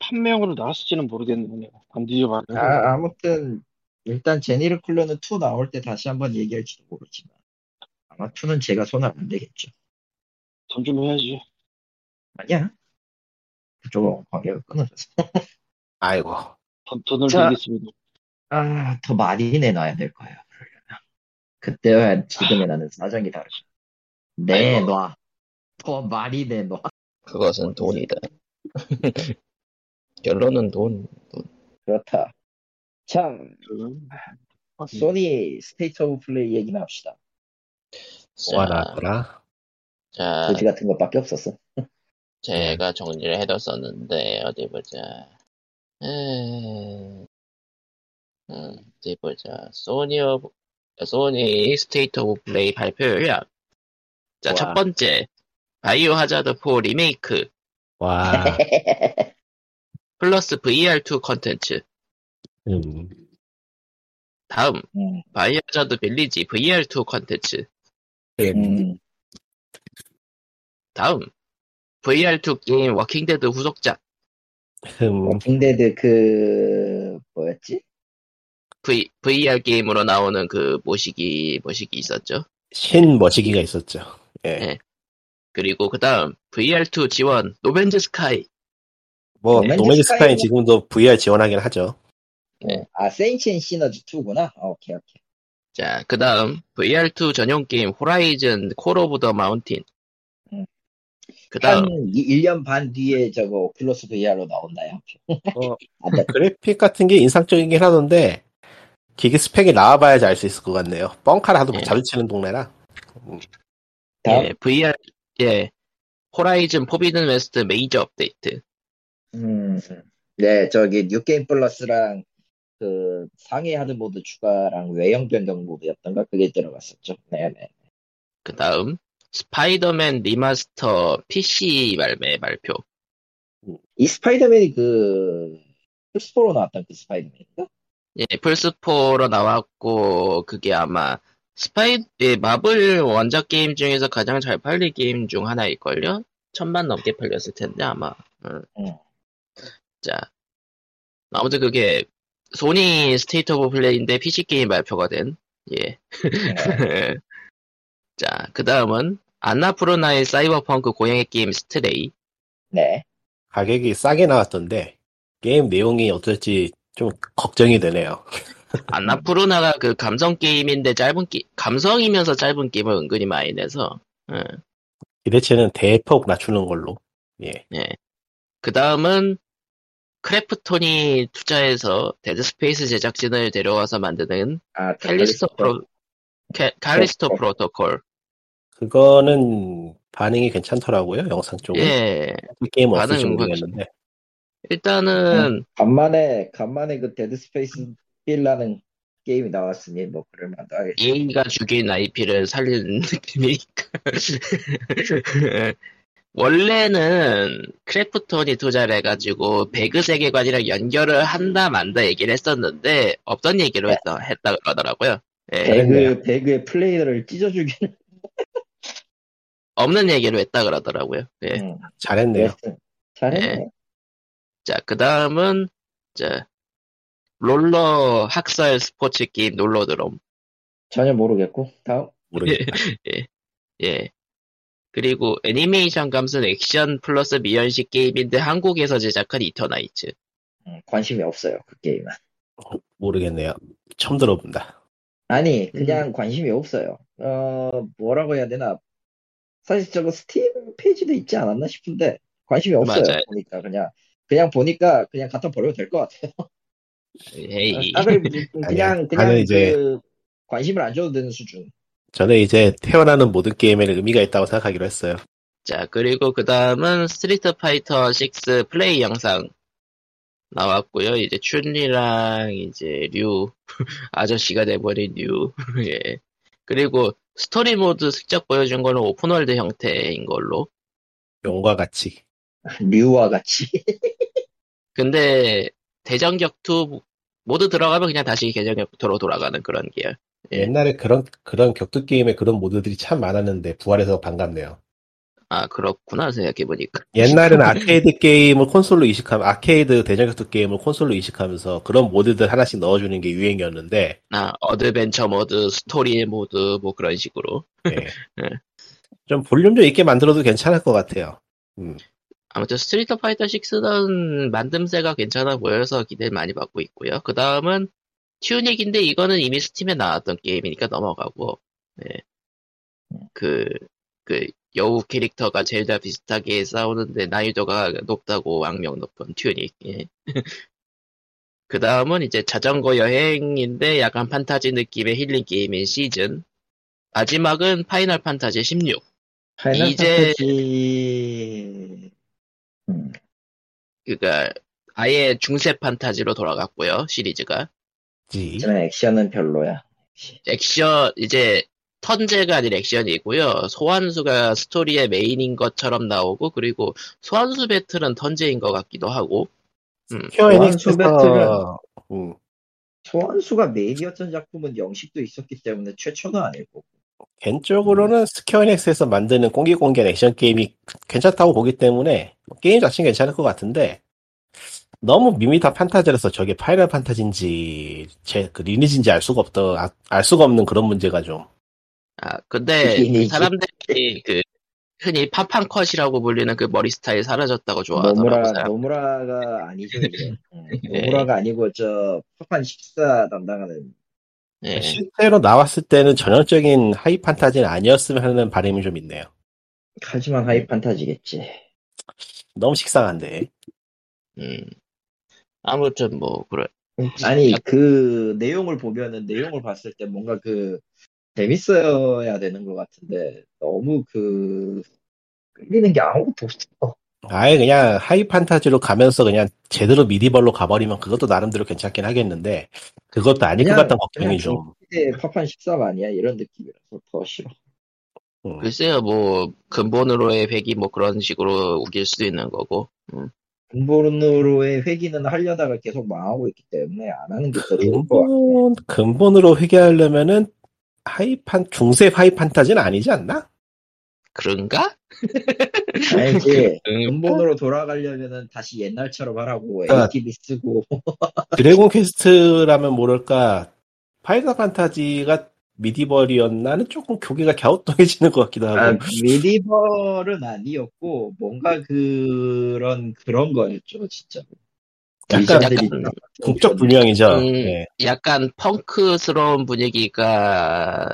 판매용으로 나왔을지는 모르겠네요. 안 뒤져봐서. 아, 아무튼, 일단 제니르 쿨러는 2 나올 때 다시 한번 얘기할지도 모르지만. 아마 2는 제가 손을 안 대겠죠. 돈 좀 해야지. 아니야. 그쪽은 관계가 끊어졌어. [LAUGHS] 아이고 돈, 돈을 자. 드리겠습니다. 아, 더 많이 내놔야 될 거예요, 그러려면. 그때와 지금의 나는 사정이 다르죠. 내놔. 더 많이 내놔. 그것은 돈이다. [LAUGHS] 결론은 돈. 그렇다. 자, 음. 소니 State of Play 얘기나 합시다. 자, 나왔더라 자, 거지 같은 것밖에 없었어. 제가 정리를 해뒀었는데 어디 보자. 에... 음, 어디 보자. 소니 of 소니 State of Play 발표 요약. 자, 와. 첫 번째 Biohazard 4 리메이크 와 [LAUGHS] 플러스 VR2 컨텐츠. 음. 다음 음, Biohazard Village VR2 컨텐츠. 음, 다음 VR2 게임 Walking Dead 후속작 흠. Walking Dead 그, 뭐였지? V, VR 게임으로 나오는 그 모시기 모시기 있었죠. 신 머시기가 있었죠 예. 네. 그리고 그 다음 VR2 지원 No Man's Sky 뭐 No Man's No Man's Sky 지금도 VR 지원하긴 하죠 네. 아, Saints and Sinners 2구나? 오케이, 오케이. 자, 그 다음 VR2 전용 게임 Horizon Call of the Mountain 음. 그 다음 한 1년 반 뒤에 저거 Oculus VR로 나온다요. 어, 안 [LAUGHS] 돼. 그래픽 같은 게 인상적이긴 하던데 기기 스펙이 나와봐야지 알 수 있을 것 같네요 뻥카를 하도 예. 자주 치는 동네라 다음, 예, VR 예 Horizon Forbidden West 메이저 업데이트 음, 네, 저기 New Game Plus랑 그 상위 hard mode 추가랑 외형 변경 모드였던가 그게 들어갔었죠. 네네. 그 다음 Spider-Man Remaster PC 발매 발표 이 Spider-Man이 그 플스포로 나왔던 그 Spider-Man인가? 예, 플스4로 나왔고, 그게 아마, 스파이, 예, 마블 원작 게임 중에서 가장 잘 팔린 게임 중 하나일걸요? 천만 넘게 팔렸을 텐데, 아마. 응. 응. 자, 아무튼 그게, 소니 State of Play인데 PC게임 발표가 된, 예. 네. [LAUGHS] 자, 그 다음은, 안나푸르나의 사이버펑크 고양이 게임 Stray. 네. 가격이 싸게 나왔던데 게임 내용이 어떨지 좀 걱정이 되네요 [LAUGHS] 안나푸르나가 그 감성 게임인데 짧은 게, 감성이면서 짧은 게임을 은근히 많이 내서, 응. 기대치는 대폭 낮추는 걸로 예. 예. 그 다음은 크래프톤이 투자해서 Dead Space 제작진을 데려와서 만드는 아, Callisto Pro, 캐- Callisto 네. 프로토콜. 그거는 반응이 괜찮더라고요 영상 쪽은 예. 게임 없을지 반응 모르겠는데 일단은, 간만에 간만에 그 Dead Space 빌라는 게임이 나왔으니 뭐 그럴 만도 하겠지. EA가 죽인 IP를 살리는 [LAUGHS] 느낌이니까. [LAUGHS] 원래는 크래프톤이 투자를 해가지고 배그 세계관이랑 연결을 한다 만다 얘기를 했었는데 없던 얘기로 했다, 했다 그러더라고요. 예, 배그 배그의 플레이어를 찢어주기는 없는 얘기로 했다 그러더라고요. 예. 음, 잘했네요. 잘했네. 네. 자, 그 다음은, 자, 롤러 학살 스포츠 게임 Rollerdrome. 전혀 모르겠고 다음 모르겠다. [LAUGHS] 예. 그리고 애니메이션 감성 액션 플러스 미연시 게임인데 한국에서 제작한 Eternights. 음, 관심이 없어요 그 게임은. 모르겠네요. 처음 들어본다. 아니 그냥 관심이 없어요. 어 뭐라고 해야 되나 사실 저거 스팀 페이지도 있지 않았나 싶은데 관심이 없어요. 맞아요. 보니까 그냥 그냥 보니까 그냥 갖다 버려도 될 것 같아요. 에이. 아, 그래, 그냥 아니야. 그냥 나는 이제- 그 관심을 안 줘도 되는 수준. 저는 이제 태어나는 모든 게임에는 의미가 있다고 생각하기로 했어요. 자, 그리고 그 다음은 Street Fighter 6 플레이 영상 나왔고요. 이제 춘리랑 이제 류, [LAUGHS] 아저씨가 돼버린 류, [LAUGHS] 예. 그리고 스토리 모드 슬쩍 보여준 거는 open world 형태인 걸로. 용과 같이. [LAUGHS] 류와 같이. 근데 대전격투 모드 들어가면 그냥 다시 대전격투로 돌아가는 그런 계열. 예. 옛날에 그런 그런 격투 게임에 그런 모드들이 참 많았는데 부활해서 반갑네요. 아 그렇구나 생각해보니까. 옛날에는 [LAUGHS] 아케이드 게임을 콘솔로 이식하면 아케이드 대전격투 게임을 콘솔로 이식하면서 그런 모드들 하나씩 넣어주는 게 유행이었는데 아 어드벤처 모드, 스토리 모드 뭐 그런 식으로. 예. 네. [LAUGHS] 좀 볼륨 좀 있게 만들어도 괜찮을 것 같아요. 음. 아무튼 Street Fighter 6는 만듦새가 괜찮아 보여서 기대를 많이 받고 있고요. 그 다음은 Tunic인데 이거는 이미 Steam에 나왔던 게임이니까 넘어가고 네. 그, 그 여우 캐릭터가 Zelda 비슷하게 싸우는데 난이도가 높다고 악명 높은 Tunic 예. [LAUGHS] 그 다음은 이제 자전거 여행인데 약간 판타지 느낌의 힐링 게임인 시즌 마지막은 Final Fantasy 16 Final 이제- 판타지 음, 그니까 아예 중세 판타지로 돌아갔고요 시리즈가 지. 저는 액션은 별로야. 액션 이제 턴제가 아닌 액션이고요 소환수가 스토리의 메인인 것처럼 나오고 그리고 소환수 배틀은 턴제인 것 같기도 하고 음, 소환수 음, 소환수가 메인이었던 작품은 영식도 있었기 때문에 최초는 아니고. 개인적으로는 Square Enix에서 만드는 공기공개한 액션 게임이 괜찮다고 보기 때문에 게임 자체는 괜찮을 것 같은데 너무 밋밋한 판타지라서 저게 파이널 판타지인지 제 그 리니지인지 알 수가 없더 아- 알 수가 없는 그런 문제가 좀 아 근데 이미지. 사람들이 그 흔히 파판 컷이라고 불리는 그 머리 스타일 사라졌다고 좋아하더라고요 노무라 사람. 노무라가 아니죠. 음, [LAUGHS] 네. 노무라가 아니고 저 파판 14 담당하는 예. 실제로 나왔을 때는 전형적인 high fantasy는 아니었으면 하는 바람이 좀 있네요. 하지만 high fantasy겠지. 너무 식상한데. 음. 아무튼 뭐 그래 아니 그 내용을 보면은 내용을 봤을 때 뭔가 그 재밌어야 되는 것 같은데 너무 그 끌리는 게 아무것도 없어. 아예 그냥 high fantasy로 가면서 그냥 제대로 medieval로 가버리면 그것도 나름대로 괜찮긴 하겠는데 그것도 아닐 것 같다는 걱정이 좀. 파판 13 아니야 이런 느낌이라서 더 싫어. 음. 글쎄요 뭐 근본으로의 회귀 뭐 그런 식으로 우길 수도 있는 거고 음. 근본으로의 회귀는 하려다가 계속 망하고 있기 때문에 안 하는 게 더 좋을 것 같아. 근본, 근본으로 회귀하려면은 high fan, 중세 high fantasy는 아니지 않나? 그런가? [LAUGHS] 알지. 음, 근본으로 돌아가려면은 다시 옛날처럼 하라고 아. ATB 쓰고 [LAUGHS] 드래곤 퀘스트라면 모를까, 파이널 판타지가 medieval이었나는 조금 고개가 갸우뚱해지는 것 같기도 하고. 아, medieval은 아니었고 뭔가 그런 그런 거였죠 진짜. 약간 국적 불명이죠. 음, 예. 약간 펑크스러운 분위기가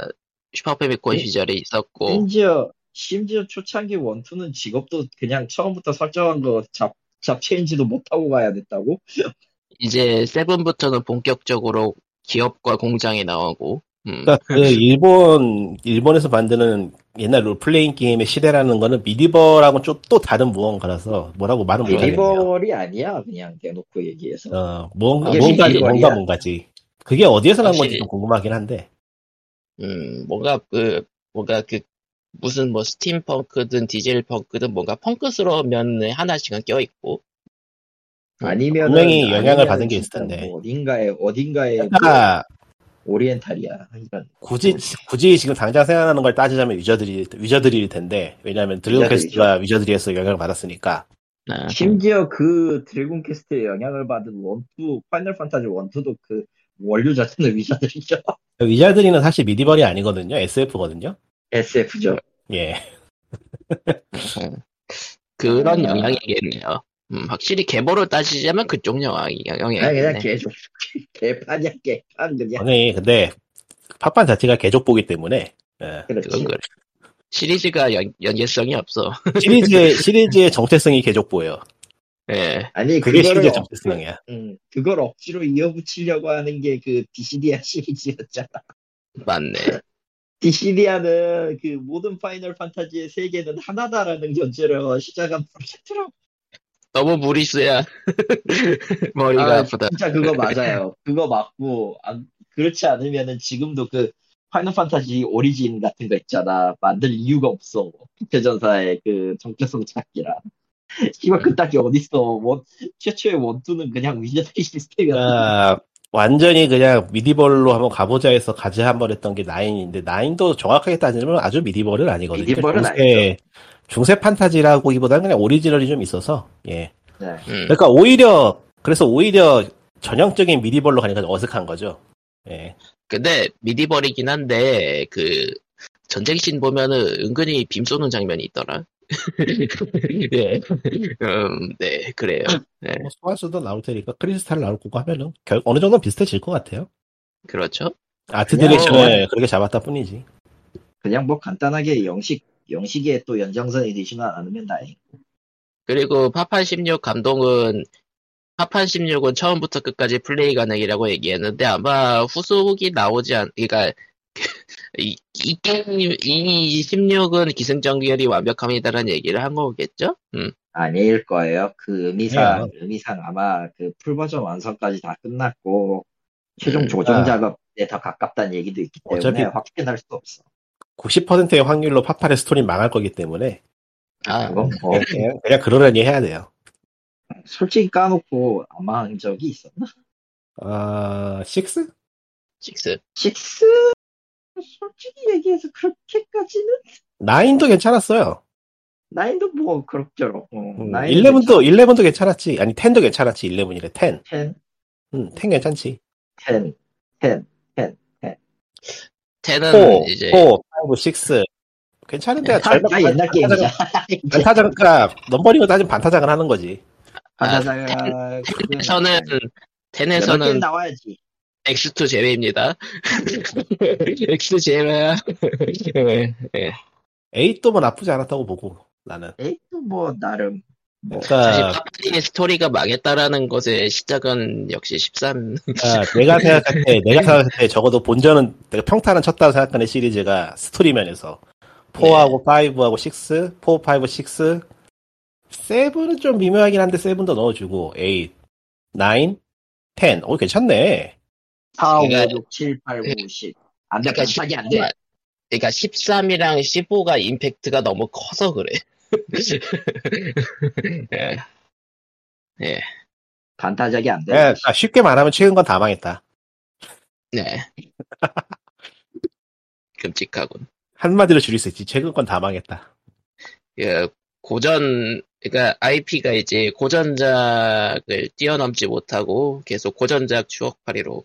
슈퍼패미컴 네. 시절에 있었고 심지어 심지어 초창기 one two는 직업도 그냥 처음부터 설정한 거 job job change도 못 하고 가야 됐다고? 이제 세븐부터는 본격적으로 기업과 공장이 나오고 음. 그러니까 그 일본 일본에서 만드는 옛날 롤플레잉 게임의 시대라는 거는 미디벌하고는 좀또 다른 무언가라서 뭐라고 말은 못하겠네요. 미디벌이 아니야 그냥 대놓고 얘기해서. 어, 뭔가 뭔가 미디벌이야. 뭔가 뭔가지. 그게 어디에서 난 건지. 좀 궁금하긴 한데. 음, 뭔가 그 뭔가 그 무슨 뭐 스팀펑크든 디젤펑크든 뭔가 펑크스러운 면에 하나씩은 껴있고 아니면 분명히 영향을 받은 게 있을 텐데. 뭐 어딘가에 어딘가에 그러니까 그 oriental이야. 이런 굳이 굳이 지금 당장 생각나는 걸 따지자면 위저드리 위저드리일 텐데 왜냐하면 드래곤 위저드리죠. 퀘스트가 위저드리에서 영향을 받았으니까 아, 심지어 그 드래곤 퀘스트에 영향을 받은 one two 파이널 판타지 one two도 그 원류 자체는 [LAUGHS] 위저드리죠. 위저드리는 사실 medieval이 아니거든요 SF거든요. SF죠. 예. 음. 그런 아. 영향이겠네요. 음, 확실히 계보를 따지자면 그쪽 영향이 아니 그냥 영향이겠네. 개조 개판이야 개판 그냥. 아니 근데 팟판 자체가 개족보기 때문에 예. 그렇지. 그래. 시리즈가 연, 연계성이 없어. [LAUGHS] 시리즈의 시리즈의 정체성이 개족보예요. 예. 아니 그게 억- 정체성이야. 음, 그걸 억지로 이어붙이려고 하는 게 그 디시디아 시리즈였잖아. 맞네. 디시디아는 그 모든 파이널 판타지의 세계는 하나다라는 전제로 시작한 프로젝트라고. 너무 무리수야. [LAUGHS] 머리가 아, 아, 프다 진짜 그거 맞아요. 그거 맞고 안- 그렇지 않으면은 지금도 그 파이널 판타지 오리진 같은 거 있잖아. 만들 이유가 없어. 빛의 전사의 그 정체성 찾기라. 씨발 그딴 게 어딨어. one, 최초의 one two는 그냥 위저드리 시스템이었어. 아, 완전히 그냥 미디벌로 한번 가보자 해서 가지 한번 했던 게 나인인데 나인도 정확하게 따지면 아주 미디벌은 아니거든요. 미디벌은 중세, 중세 판타지라고기보다는 그냥 오리지널이 좀 있어서 예. 네. 음. 그러니까 오히려 그래서 오히려 전형적인 미디벌로 가니까 어색한 거죠. 예. 근데 미디벌이긴 한데 그 전쟁신 보면은 은근히 빔 쏘는 장면이 있더라. [LAUGHS] 예. 음, 네, 그래요. 네, 뭐 소환수도 나올 테니까 크리스탈 나올 거고 하면은 결, 어느 정도 비슷해질 것 같아요. 그렇죠. art direction을 그렇게 잡았다 뿐이지. 그냥 뭐 간단하게 영식, 영식에 또 연장선이 되지만 않으면 다행. 그리고 파판 16 감독은 파판 16은 처음부터 끝까지 플레이 가능이라고 얘기했는데 아마 후속이 나오지 않, 그러니까 이, 이 게임, 이 16은 기승전결이 완벽합니다라는 얘기를 한 거겠죠? 음. 아닐 거예요. 그 의미상, 네. 의미상 아마 그 풀버전 완성까지 다 끝났고, 최종 음, 조정 아. 작업에 더 가깝다는 얘기도 있기 때문에 어차피 확신할 수 없어. 90%의 확률로 파파의 스토리 망할 거기 때문에. 아, 그건 뭐. 그냥, 그냥 그러려니 해야 돼요. 솔직히 까놓고 아마 한 적이 있었나? 아, 6? 6. 6? 솔직히 얘기해서 그렇게까지는? 나인도 괜찮았어요. 나인도 뭐, 그럭저럭. 어, 음, 나인은 11도, 11도 괜찮았지. 아니, 10도 괜찮았지. 11이래, 10. 10, 음, 10 괜찮지. 10, 10. 10은 4, 이제 4, 5, 6. 괜찮은데, 다, 다 옛날 게임이야. 반타작가, 넘버링을 따지면 반타작을 하는 거지. 반타자가, 10에서는 여덟 게임 10에서는 나와야지. X2 제외입니다. X 제외야. 예. 8도 뭐 나쁘지 않았다고 보고, 나는. 에이또 뭐, 나름. 사실 그러니까, 파파의 스토리가 망했다라는 것의 시작은 역시 13. 그러니까 내가 생각할 때, 내가 [LAUGHS] 생각할 때 적어도 본전은 내가 평타는 쳤다고 생각하는 시리즈가 스토리 면에서 4하고 5하고 6, 4, 5, 6, 7은 좀 미묘하긴 한데 7도 넣어주고 8, 9, 10. 오 괜찮네. 4, 5, 그러니까- 6, 7, 8, 9, 10. 안 돼, 그러니까 반짝이 안 돼. 그러니까 13이랑 15가 임팩트가 너무 커서 그래. [LAUGHS] 예. 반타작이 안 돼. 예, 아, 쉽게 말하면 최근 건 다 망했다. 네. [LAUGHS] 끔찍하군. 한마디로 줄일 수 있지. 최근 건 다 망했다. 그 고전 그러니까 IP가 이제 고전작을 뛰어넘지 못하고 계속 고전작 추억팔이로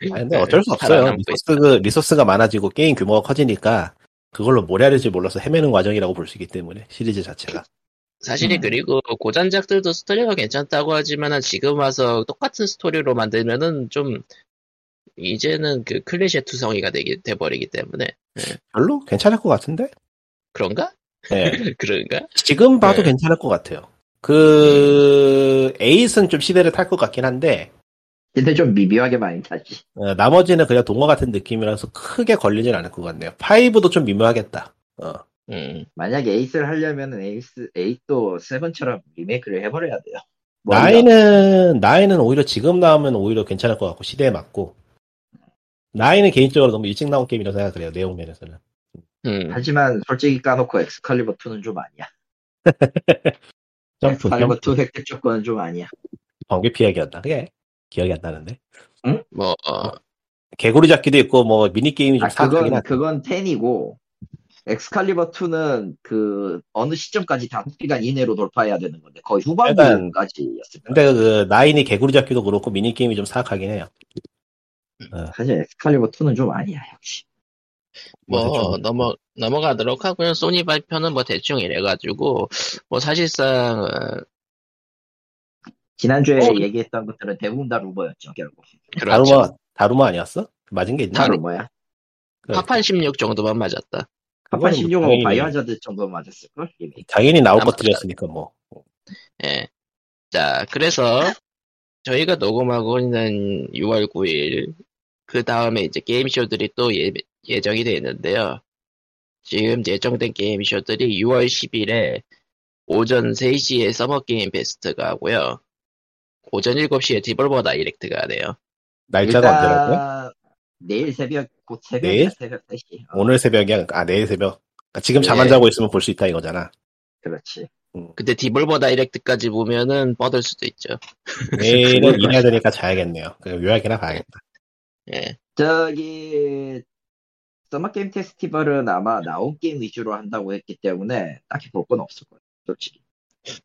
아니, 근데 [LAUGHS] 어쩔 수 없어요. 리소스, 리소스가 많아지고 게임 규모가 커지니까 그걸로 뭘 해야 될지 몰라서 헤매는 과정이라고 볼 수 있기 때문에 시리즈 자체가. 사실이 음. 그리고 고전작들도 스토리가 괜찮다고 하지만은 지금 와서 똑같은 스토리로 만들면은 좀 이제는 그 클리셰 투성이가 되기 돼버리기 때문에 별로 괜찮을 것 같은데? 그런가? 예. [LAUGHS] 그런가? 지금 봐도 네. 괜찮을 것 같아요. 그, 에잇은 좀 시대를 탈 것 같긴 한데, 근데 좀 미묘하게 많이 타지. 어, 나머지는 그냥 동화 같은 느낌이라서 크게 걸리진 않을 것 같네요. five도 좀 미묘하겠다. 어. 음. 만약에 에이스를 하려면 eight, eight도 seven처럼 리메이크를 해버려야 돼요. nine은, nine은 오히려 지금 나오면 오히려 괜찮을 것 같고, 시대에 맞고. nine은 개인적으로 너무 일찍 나온 게임이라고 생각을 해요, 내용 면에서는. 음, 하지만 솔직히 까놓고 엑스칼리버 2는 좀 아니야. [LAUGHS] 점프, 엑스칼리버 점프. 2 획득 조건은 좀 아니야. 번개 피하기였나? 그게 기억이 안 나는데. 뭐, 어, 개구리 잡기도 있고 뭐 미니 게임이 좀 아, 사악하긴 그건 하다. 그건 10이고 엑스칼리버 2는 그 어느 시점까지 5시간 이내로 돌파해야 되는 건데 거의 후반부까지였을 거야. 근데 그 nine이 개구리 잡기도 그렇고 미니 게임이 좀 사악하긴 해요. 사실 엑스칼리버 2는 좀 아니야 역시. 뭐 뭐. 넘어, 넘어가도록 하고요. 소니 발표는 뭐 대충 이래가지고, 뭐 사실상, 어, 지난주에 어. 얘기했던 것들은 대부분 다 루머였죠 결국. 그렇죠. 다루마 다루마 아니었어? 맞은 게 있나? 다 다루- 루머야. 그, 파판 16 정도만 맞았다. 파판 그건 16은 당연히- 바이오하자드 정도 맞았을걸? 리메이크. 당연히 나올 것들이었으니까 뭐. 예. 자, 그래서 저희가 녹음하고 있는 6월 9일 그 다음에 이제 게임쇼들이 또 예, 예정이 돼 있는데요. 지금 예정된 게임쇼들이 6월 10일에 오전 3시에 서머 게임 페스트가 하고요. 오전 7시에 디볼버 다이렉트가 하네요. 날짜가 언제라고요? 내일 새벽 곧 새벽 내일? 새벽 3시. 어, 오늘 새벽이야. 아 내일 새벽. 그러니까 지금 잠안 예. 자고 있으면 볼 수 있다 이거잖아. 그렇지. 근데 디볼버 다이렉트까지 보면은 뻗을 수도 있죠. 내일은 [LAUGHS] 일해야 되니까 자야겠네요. 그 요약이나 봐야겠다. 예. 저기 서머 게임 페스티벌은 아마 나온 게임 위주로 한다고 했기 때문에 딱히 볼 건 없을 거예요. 솔직히.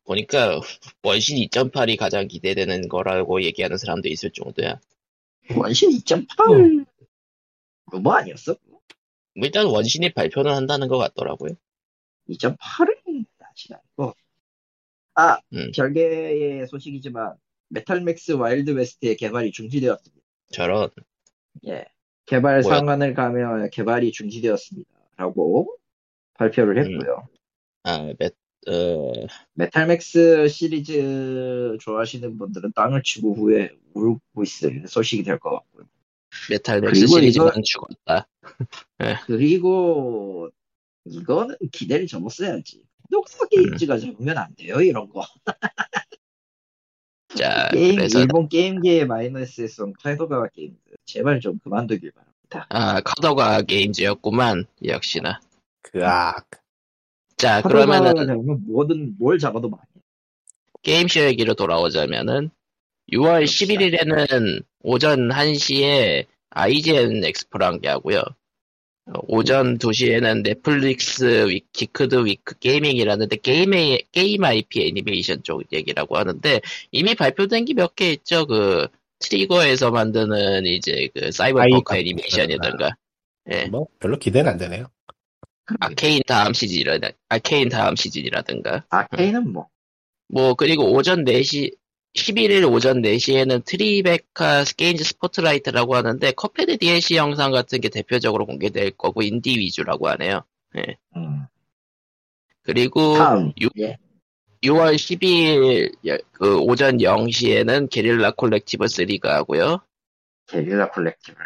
보니까 원신 2.8이 가장 기대되는 거라고 얘기하는 사람도 있을 정도야. 원신 2.8 루머 아니었어? 뭐 일단 원신이 발표는 한다는 것 같더라고요. 2.8은 아직 아니고. 아, 음. 별개의 소식이지만 메탈맥스 와일드 웨스트의 개발이 중지되었습니다. 저런 예. 개발 뭐야? 상한을 가며 개발이 중지되었습니다. 라고 발표를 음. 했고요. 아, 몇, 어, 메탈맥스 시리즈 좋아하시는 분들은 땅을 치고 후에 울고 있을 소식이 될 것 같고요. 메탈 맥스 그리고 시리즈만 이거- 죽었다. [LAUGHS] 그리고 이거는 기대를 접었어야지. 음. 녹사 게임즈가 잡으면 안 돼요, 이런 거. [LAUGHS] 자, 게임, 아, 그래서, 일본 게임계의 마이너스에선 카이도가와 게임즈. 제발 좀 그만두길 바랍니다. 아, 카더가 게임즈였구만, 역시나. 그악. 자, 그러면은, 뭐든, 뭘 잡아도 많이 해. 게임쇼 얘기로 돌아오자면은, 6월 11일에는 오전 1시에 IGN 엑스포란 게 하고요. 어, 오전 2시에는 넷플릭스 위, Geeked Week Gaming이라는데 게임, 게임 IP 애니메이션 쪽 얘기라고 하는데 이미 발표된 게 몇 개 있죠. 그 트리거에서 만드는 이제 그 사이버펑크 애니메이션이든가 예. 뭐 별로 기대는 안 되네요. 아케인 다음 시즌이라 아케인 다음 시즌이라든가 아케인은 뭐. 뭐 그리고 오전 4시 11일 오전 4시에는 Tribeca Games Spotlight라고 하는데 컵헤드 DLC 영상 같은 게 대표적으로 공개될 거고 인디 위주라고 하네요. 음. 그리고 다음. 유- 예. 6월 12일 여- 그 오전 0시에는 Guerrilla Collective 3가 하고요. Guerrilla Collective.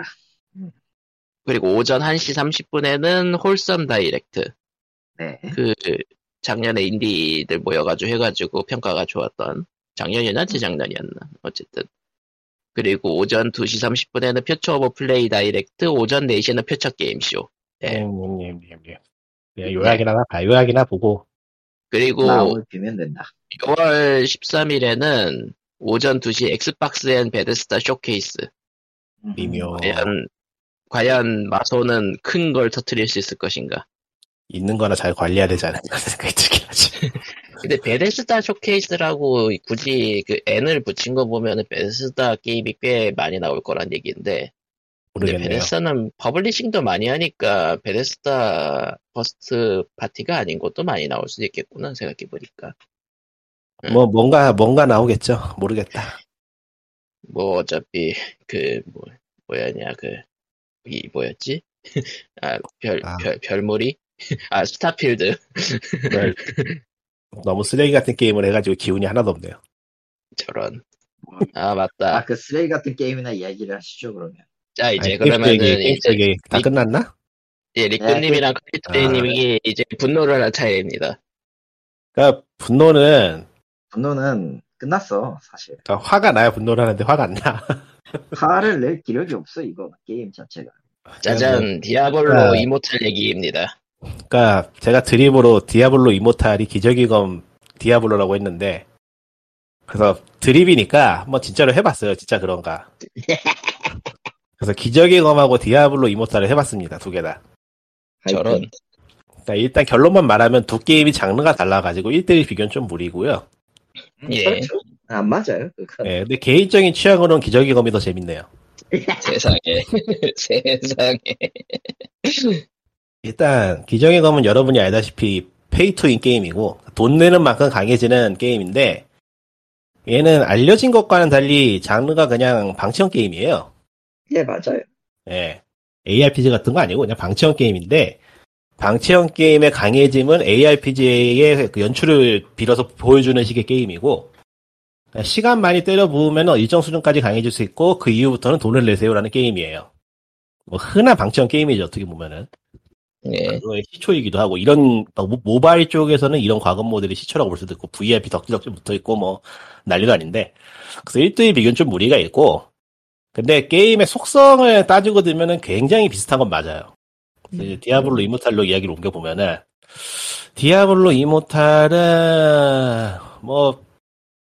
그리고 오전 1시 30분에는 Wholesome Direct. 네. 그 작년에 인디들 모여가지고 해가지고 평가가 좋았던 작년이었나 재작년이었나 어쨌든 그리고 오전 2시 30분에는 Future of Play Direct 오전 4시에는 Future Game Show 네. 음, 음, 음. 그냥 요약이나 봐. 요약이나 보고. 그리고 나오면 비면 된다. 6월 13일에는 오전 2시 엑스박스 and 베데스다 쇼케이스 음. 미묘. 과연 과연 마소는 큰 걸 터트릴 수 있을 것인가 있는 거나 잘 관리해야 되지 않을까 [LAUGHS] 생각이 들긴 하지. 근데 베데스다 쇼케이스라고 굳이 그 and을 붙인 거 보면은 베데스다 게임이 꽤 많이 나올 거란 얘기인데 모르겠네요. 베데스다는 publishing도 많이 하니까 베데스다 first party가 아닌 것도 많이 나올 수도 있겠구나 생각해 보니까 뭐 뭔가 뭔가 나오겠죠. 모르겠다. 뭐 어차피 그 뭐, 뭐였냐 그 이 뭐였지 [LAUGHS] 아 별 아. 별 별무리 아 스타필드 뭘 너무 쓰레기 같은 게임을 해가지고 기운이 하나도 없네요. 저런 아 맞다 아, 그 쓰레기 같은 게임이나 이야기를 하시죠, 그러면. 자 이제 아니, 그러면은 게임 이제 얘기 다 리- 끝났나? 예, 리꾸님이랑 아. 칼리트레이님이 이제 분노를 할 차례입니다 그러니까 분노는 분노는 끝났어, 사실. 그러니까 화가 나야 분노를 하는데 화가 안 나. [LAUGHS] 화를 낼 기력이 없어, 이거, 게임 자체가. 짜잔 디아블로 아. 이모탈 얘기입니다 그러니까 제가 드립으로 디아블로 이모탈이 기저귀 검 디아블로라고 했는데 그래서 드립이니까 한번 진짜로 해봤어요. 진짜 그런가. [LAUGHS] 그래서 기저귀 검하고 디아블로 이모탈을 해봤습니다. 두 개 다. 저런. 그러니까 일단 결론만 말하면 두 게임이 장르가 달라가지고 1대1 비교는 좀 무리고요. 예. 그렇죠. 안 맞아요. 그건. 예, 근데 개인적인 취향으로는 기저귀 검이 더 재밌네요. [LAUGHS] 세상에. [LAUGHS] 세상에. 일단 기저귀 검은 여러분이 알다시피 페이투인 게임이고 돈 내는 만큼 강해지는 게임인데 얘는 알려진 것과는 달리 장르가 그냥 방치형 게임이에요. 예, 맞아요. 예. ARPG 같은 거 아니고 그냥 방치형 게임인데 방치형 게임의 강해짐은 ARPG의 그 연출을 빌어서 보여주는 식의 게임이고 시간 많이 때려 부으면 일정 수준까지 강해질 수 있고 그 이후부터는 돈을 내세요라는 게임이에요. 뭐 흔한 방치형 게임이죠 어떻게 보면은 예. 그거의 시초이기도 하고 이런 모- 모바일 쪽에서는 이런 과금 모델이 시초라고 볼 수도 있고 VIP 덕지덕지 붙어 있고 뭐 난리도 아닌데 그래서 1대1 비교는 좀 무리가 있고 근데 게임의 속성을 따지고 들면은 굉장히 비슷한 건 맞아요. 그래서 이제 디아블로 이모탈로 이야기를 옮겨 보면은 디아블로 이모탈은 뭐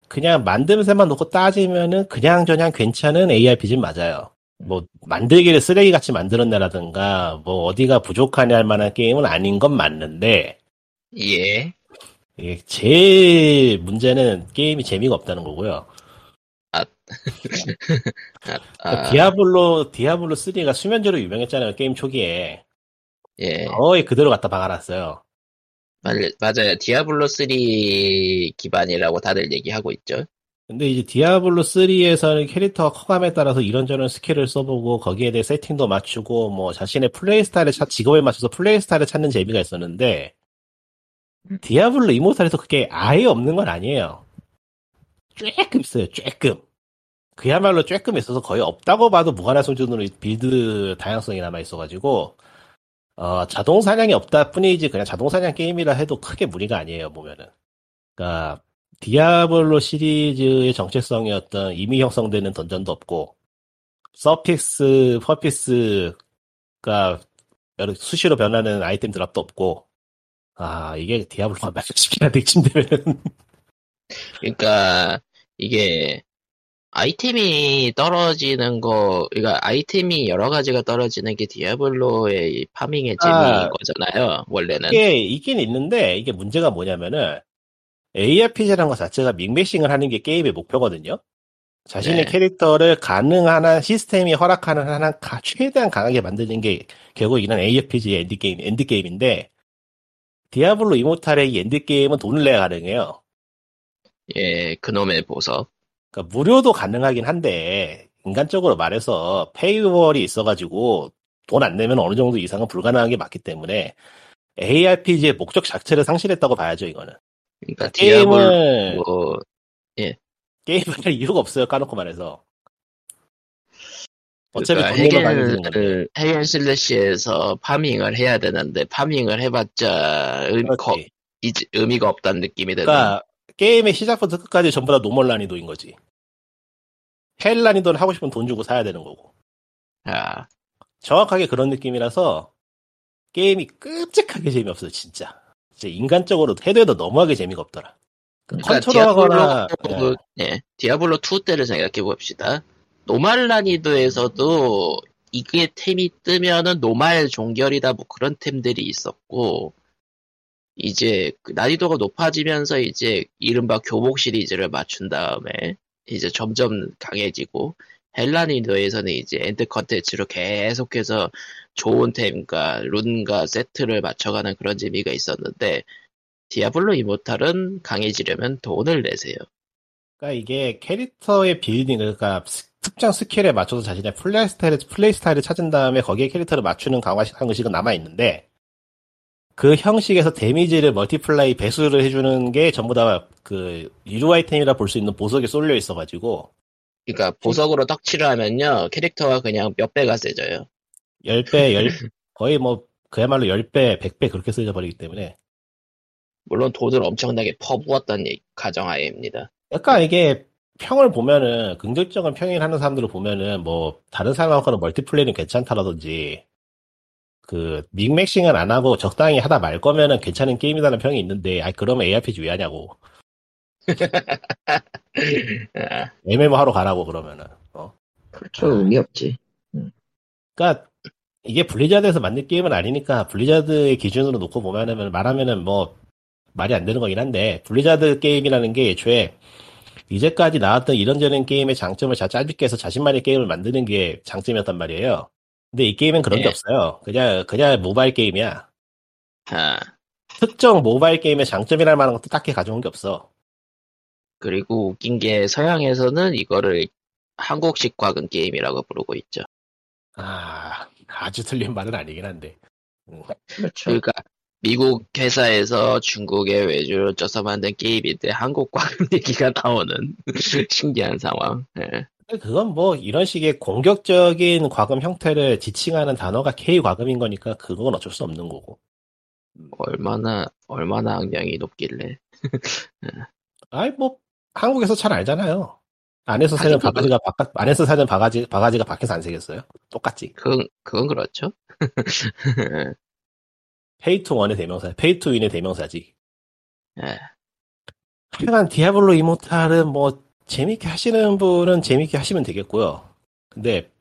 그냥 만듦새만 놓고 따지면은 그냥 저냥 괜찮은 ARPG는 맞아요. 뭐 만들기를 쓰레기같이 만들었냐라든가 뭐 어디가 부족하냐 할 만한 게임은 아닌 건 맞는데 예. 이게 제일 문제는 게임이 재미가 없다는 거고요. 아, [LAUGHS] 디아블로 디아블로 3가 수면제로 유명했잖아요 게임 초기에 예. 거의 그대로 갖다 박아놨어요. 말- 맞아요. 디아블로 3 기반이라고 다들 얘기하고 있죠. 근데 이제 디아블로 3에서는 캐릭터가 커감에 따라서 이런저런 스킬을 써보고 거기에 대해 세팅도 맞추고 뭐 자신의 플레이 스타일을 찾, 직업에 맞춰서 플레이 스타일을 찾는 재미가 있었는데 디아블로 이모탈에서 그게 아예 없는 건 아니에요. 조금 있어요. 조금. 그야말로 조금 있어서 거의 없다고 봐도 무관할 수준으로 빌드 다양성이 남아 있어가지고 어, 자동 사냥이 없다 뿐이지 그냥 자동 사냥 게임이라 해도 크게 무리가 아니에요 보면은. 그러니까 디아블로 시리즈의 정체성이었던 임의 형성되는 던전도 없고 suffix, prefix가 여러 수시로 변하는 아이템 drop도 없고 아 이게 디아블로가 한데 이쯤 되면은 그러니까 이게 아이템이 떨어지는 거, 그러니까 아이템이 여러 가지가 떨어지는 게 디아블로의 이 farming의 재미인 아. 거잖아요. 원래는. 이게 있긴 있는데 이게 문제가 뭐냐면은 ARPG라는 것 자체가 min-maxing을 하는 게 게임의 목표거든요. 자신의 네. 캐릭터를 가능한 한 시스템이 허락하는 한 가- 최대한 강하게 만드는 게 결국 이런 ARPG의 엔드게임, 엔드게임인데 디아블로 이모탈의 이 endgame은 돈을 내야 가능해요. 예, 그놈의 보석. 그러니까 무료도 가능하긴 한데 인간적으로 말해서 paywall이 있어가지고 돈 안 내면 어느 정도 이상은 불가능한 게 맞기 때문에 ARPG의 목적 자체를 상실했다고 봐야죠 이거는. 그러니까 디아블로, 게임을 뭐, 게임을 할 이유가 없어요 까놓고 말해서. 어차피 그러니까 드는 건데. 핵앤, 핵앤 슬래시에서 파밍을 해야 되는데, farming을 해봤자, 의, 거, 그렇지. 이제 의미가 없다는 느낌이 드는. 그러니까 게임의 시작부터 끝까지 전부 다 normal 난이도인 거지. hell 난이도는 하고 싶으면 돈 주고 사야 되는 거고. 아, 정확하게 그런 느낌이라서 게임이 끔찍하게 재미없어요, 진짜. 진짜 인간적으로 해도 해도 너무하게 재미가 없더라. 그 그러니까 컨트롤하거나 디아블로, 예, 디아블로 2 때를 생각해 봅시다. normal 난이도에서도 이게 템이 뜨면은 normal 종결이다 뭐 그런 템들이 있었고 이제 그 난이도가 높아지면서 이제 이른바 교복 시리즈를 맞춘 다음에 이제 점점 강해지고 hell 난이도에서는 이제 end 컨텐츠로 계속해서 좋은 템과 룬과 세트를 맞춰가는 그런 재미가 있었는데 디아블로 이모탈은 강해지려면 돈을 내세요. 그러니까 이게 캐릭터의 빌딩, 그러니까 스- 특정 스킬에 맞춰서 자신의 플레이 스타일을, 플레이 스타일을 찾은 다음에 거기에 캐릭터를 맞추는 강화식 형식은 남아있는데, 그 형식에서 데미지를 multiply 배수를 해주는 게 전부 다 그 유료 아이템이라 볼 수 있는 보석에 쏠려 있어가지고, 그러니까 보석으로 떡칠을 하면요 캐릭터가 그냥 몇 배가 세져요. 10배, 10, 거의 뭐, 그야말로 10배, 100배 그렇게 쓰여버리기 때문에, 물론 돈을 엄청나게 퍼부었다는 얘기- 가정하에입니다. 약간 이게 평을 보면은 긍정적인 평을 하는 사람들을 보면은 뭐 다른 사람하고는 멀티플레이는 괜찮다라든지 그 믹맥싱은 안 하고 적당히 하다 말 거면은 괜찮은 게임이라는 평이 있는데 아이 그러면 ARPG 왜 하냐고 [LAUGHS] 아, MMO 하러 가라고 그러면은 어 그렇죠. 의미 없지. 그러니까 이게 블리자드에서 만든 게임은 아니니까 블리자드의 기준으로 놓고 보면은 말하면은 뭐 말이 안 되는 거긴 한데 블리자드 게임이라는 게 애초에 이제까지 나왔던 이런저런 게임의 장점을 자 짧게 해서 자신만의 게임을 만드는 게 장점이었단 말이에요. 근데 이 게임은 그런 게 예. 없어요. 그냥 그냥 모바일 게임이야. 아, 특정 모바일 게임의 장점이랄 만한 것도 딱히 가져온 게 없어. 그리고 웃긴 게 서양에서는 이거를 한국식 과금 게임이라고 부르고 있죠. 아 아주 틀린 말은 아니긴 한데. 그렇죠. 그러니까 미국 회사에서 중국에 외주를 쪄서 만든 게임인데 한국 과금 [LAUGHS] 얘기가 나오는 [LAUGHS] 신기한 상황. 예. 근데 그건 뭐 이런 식의 공격적인 과금 형태를 지칭하는 단어가 K 과금인 거니까 그건 어쩔 수 없는 거고. 얼마나 얼마나 악명이 높길래. [LAUGHS] 아이 뭐 한국에서 잘 알잖아요. 안에서 새는 바가지가 바깥 안에서 새는 바가지 바가지가 밖에서 안 새겠어요. 똑같지. 그건 그건 그렇죠. [LAUGHS] pay to win의 대명사, pay to win의 대명사지. 예. 하여간 디아블로 이모탈은 뭐 재밌게 하시는 분은 재밌게 하시면 되겠고요. 근데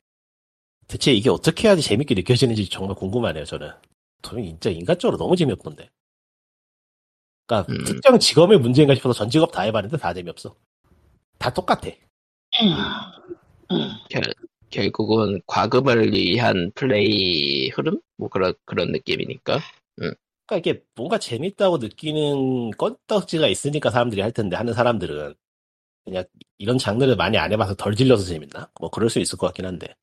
대체 이게 어떻게 해야지 재밌게 느껴지는지 정말 궁금하네요. 저는. 저는 진짜 인간적으로 너무 재미없던데. 그러니까 음. 특정 직업의 문제인가 싶어서 전 직업 다 해봤는데 다 재미없어. 다 똑같아. 결, 결국은 과금을 위한 플레이 흐름? 뭐 그런 그런 느낌이니까. 그러니까 이게 뭔가 재밌다고 느끼는 건덕지가 있으니까 사람들이 할 텐데 하는 사람들은 그냥 이런 장르를 많이 안 해봐서 덜 질려서 재밌나? 뭐 그럴 수 있을 것 같긴 한데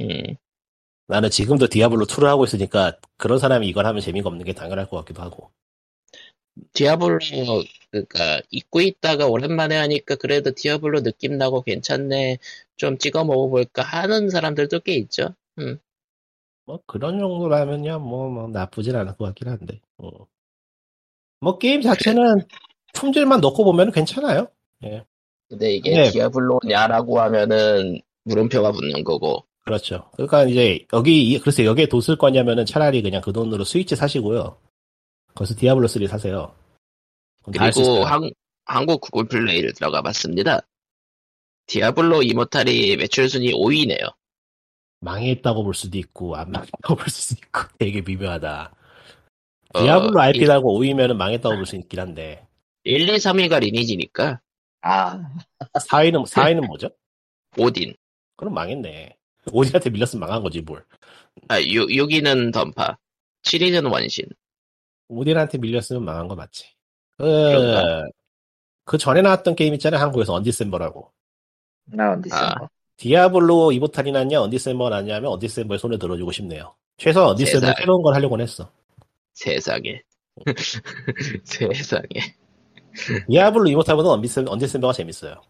음. 나는 지금도 디아블로 2를 하고 있으니까 그런 사람이 이걸 하면 재미가 없는 게 당연할 것 같기도 하고 디아블로 그러니까 잊고 있다가 오랜만에 하니까 그래도 디아블로 느낌 나고 괜찮네. 좀 찍어 먹어볼까 하는 사람들도 꽤 있죠. 음. 뭐 그런 정도라면야 뭐, 뭐 나쁘진 않을 것 같긴 한데 어. 뭐 게임 자체는 품질만 놓고 보면 괜찮아요. 근데 이게 네. 디아블로냐라고 하면은 물음표가 붙는 거고. 그렇죠. 그러니까 이제 여기 글쎄 여기에 돈 쓸 거냐면은 차라리 그냥 그 돈으로 스위치 사시고요. 거기서 디아블로 3 사세요. 그리고. 한, 한국 구글 플레이를 들어가 봤습니다. 디아블로 이모탈이 매출 순위 5위네요. 망했다고 볼 수도 있고 안 망했다고 볼 수도 있고 [LAUGHS] 되게 미묘하다. 어, 디아블로 IP 달고 5위면은 망했다고 볼 수 있긴 한데 1, 2, 3위가 리니지니까 아, 4위는 4위는 뭐죠? 오딘. 그럼 망했네. 오딘한테 밀렸으면 망한 거지 뭘. 아, 6, 6위는 던파. 7위는 원신. 오딘한테 밀렸으면 망한 거 맞지. 그, 그런가? 그 전에 나왔던 게임 있잖아요 한국에서 언디셈버라고. 나 언디스. 아. 디아블로 이모탈이 낫냐 언디셈버가 낫냐 하면 언디셈버에 손을 들어주고 싶네요. 최소한 언디셈버. 새로운 걸 하려고 했어. 세상에. [LAUGHS] 세상에. 디아블로 이모탈보다 언디셈, 언디셈버가 재밌어요.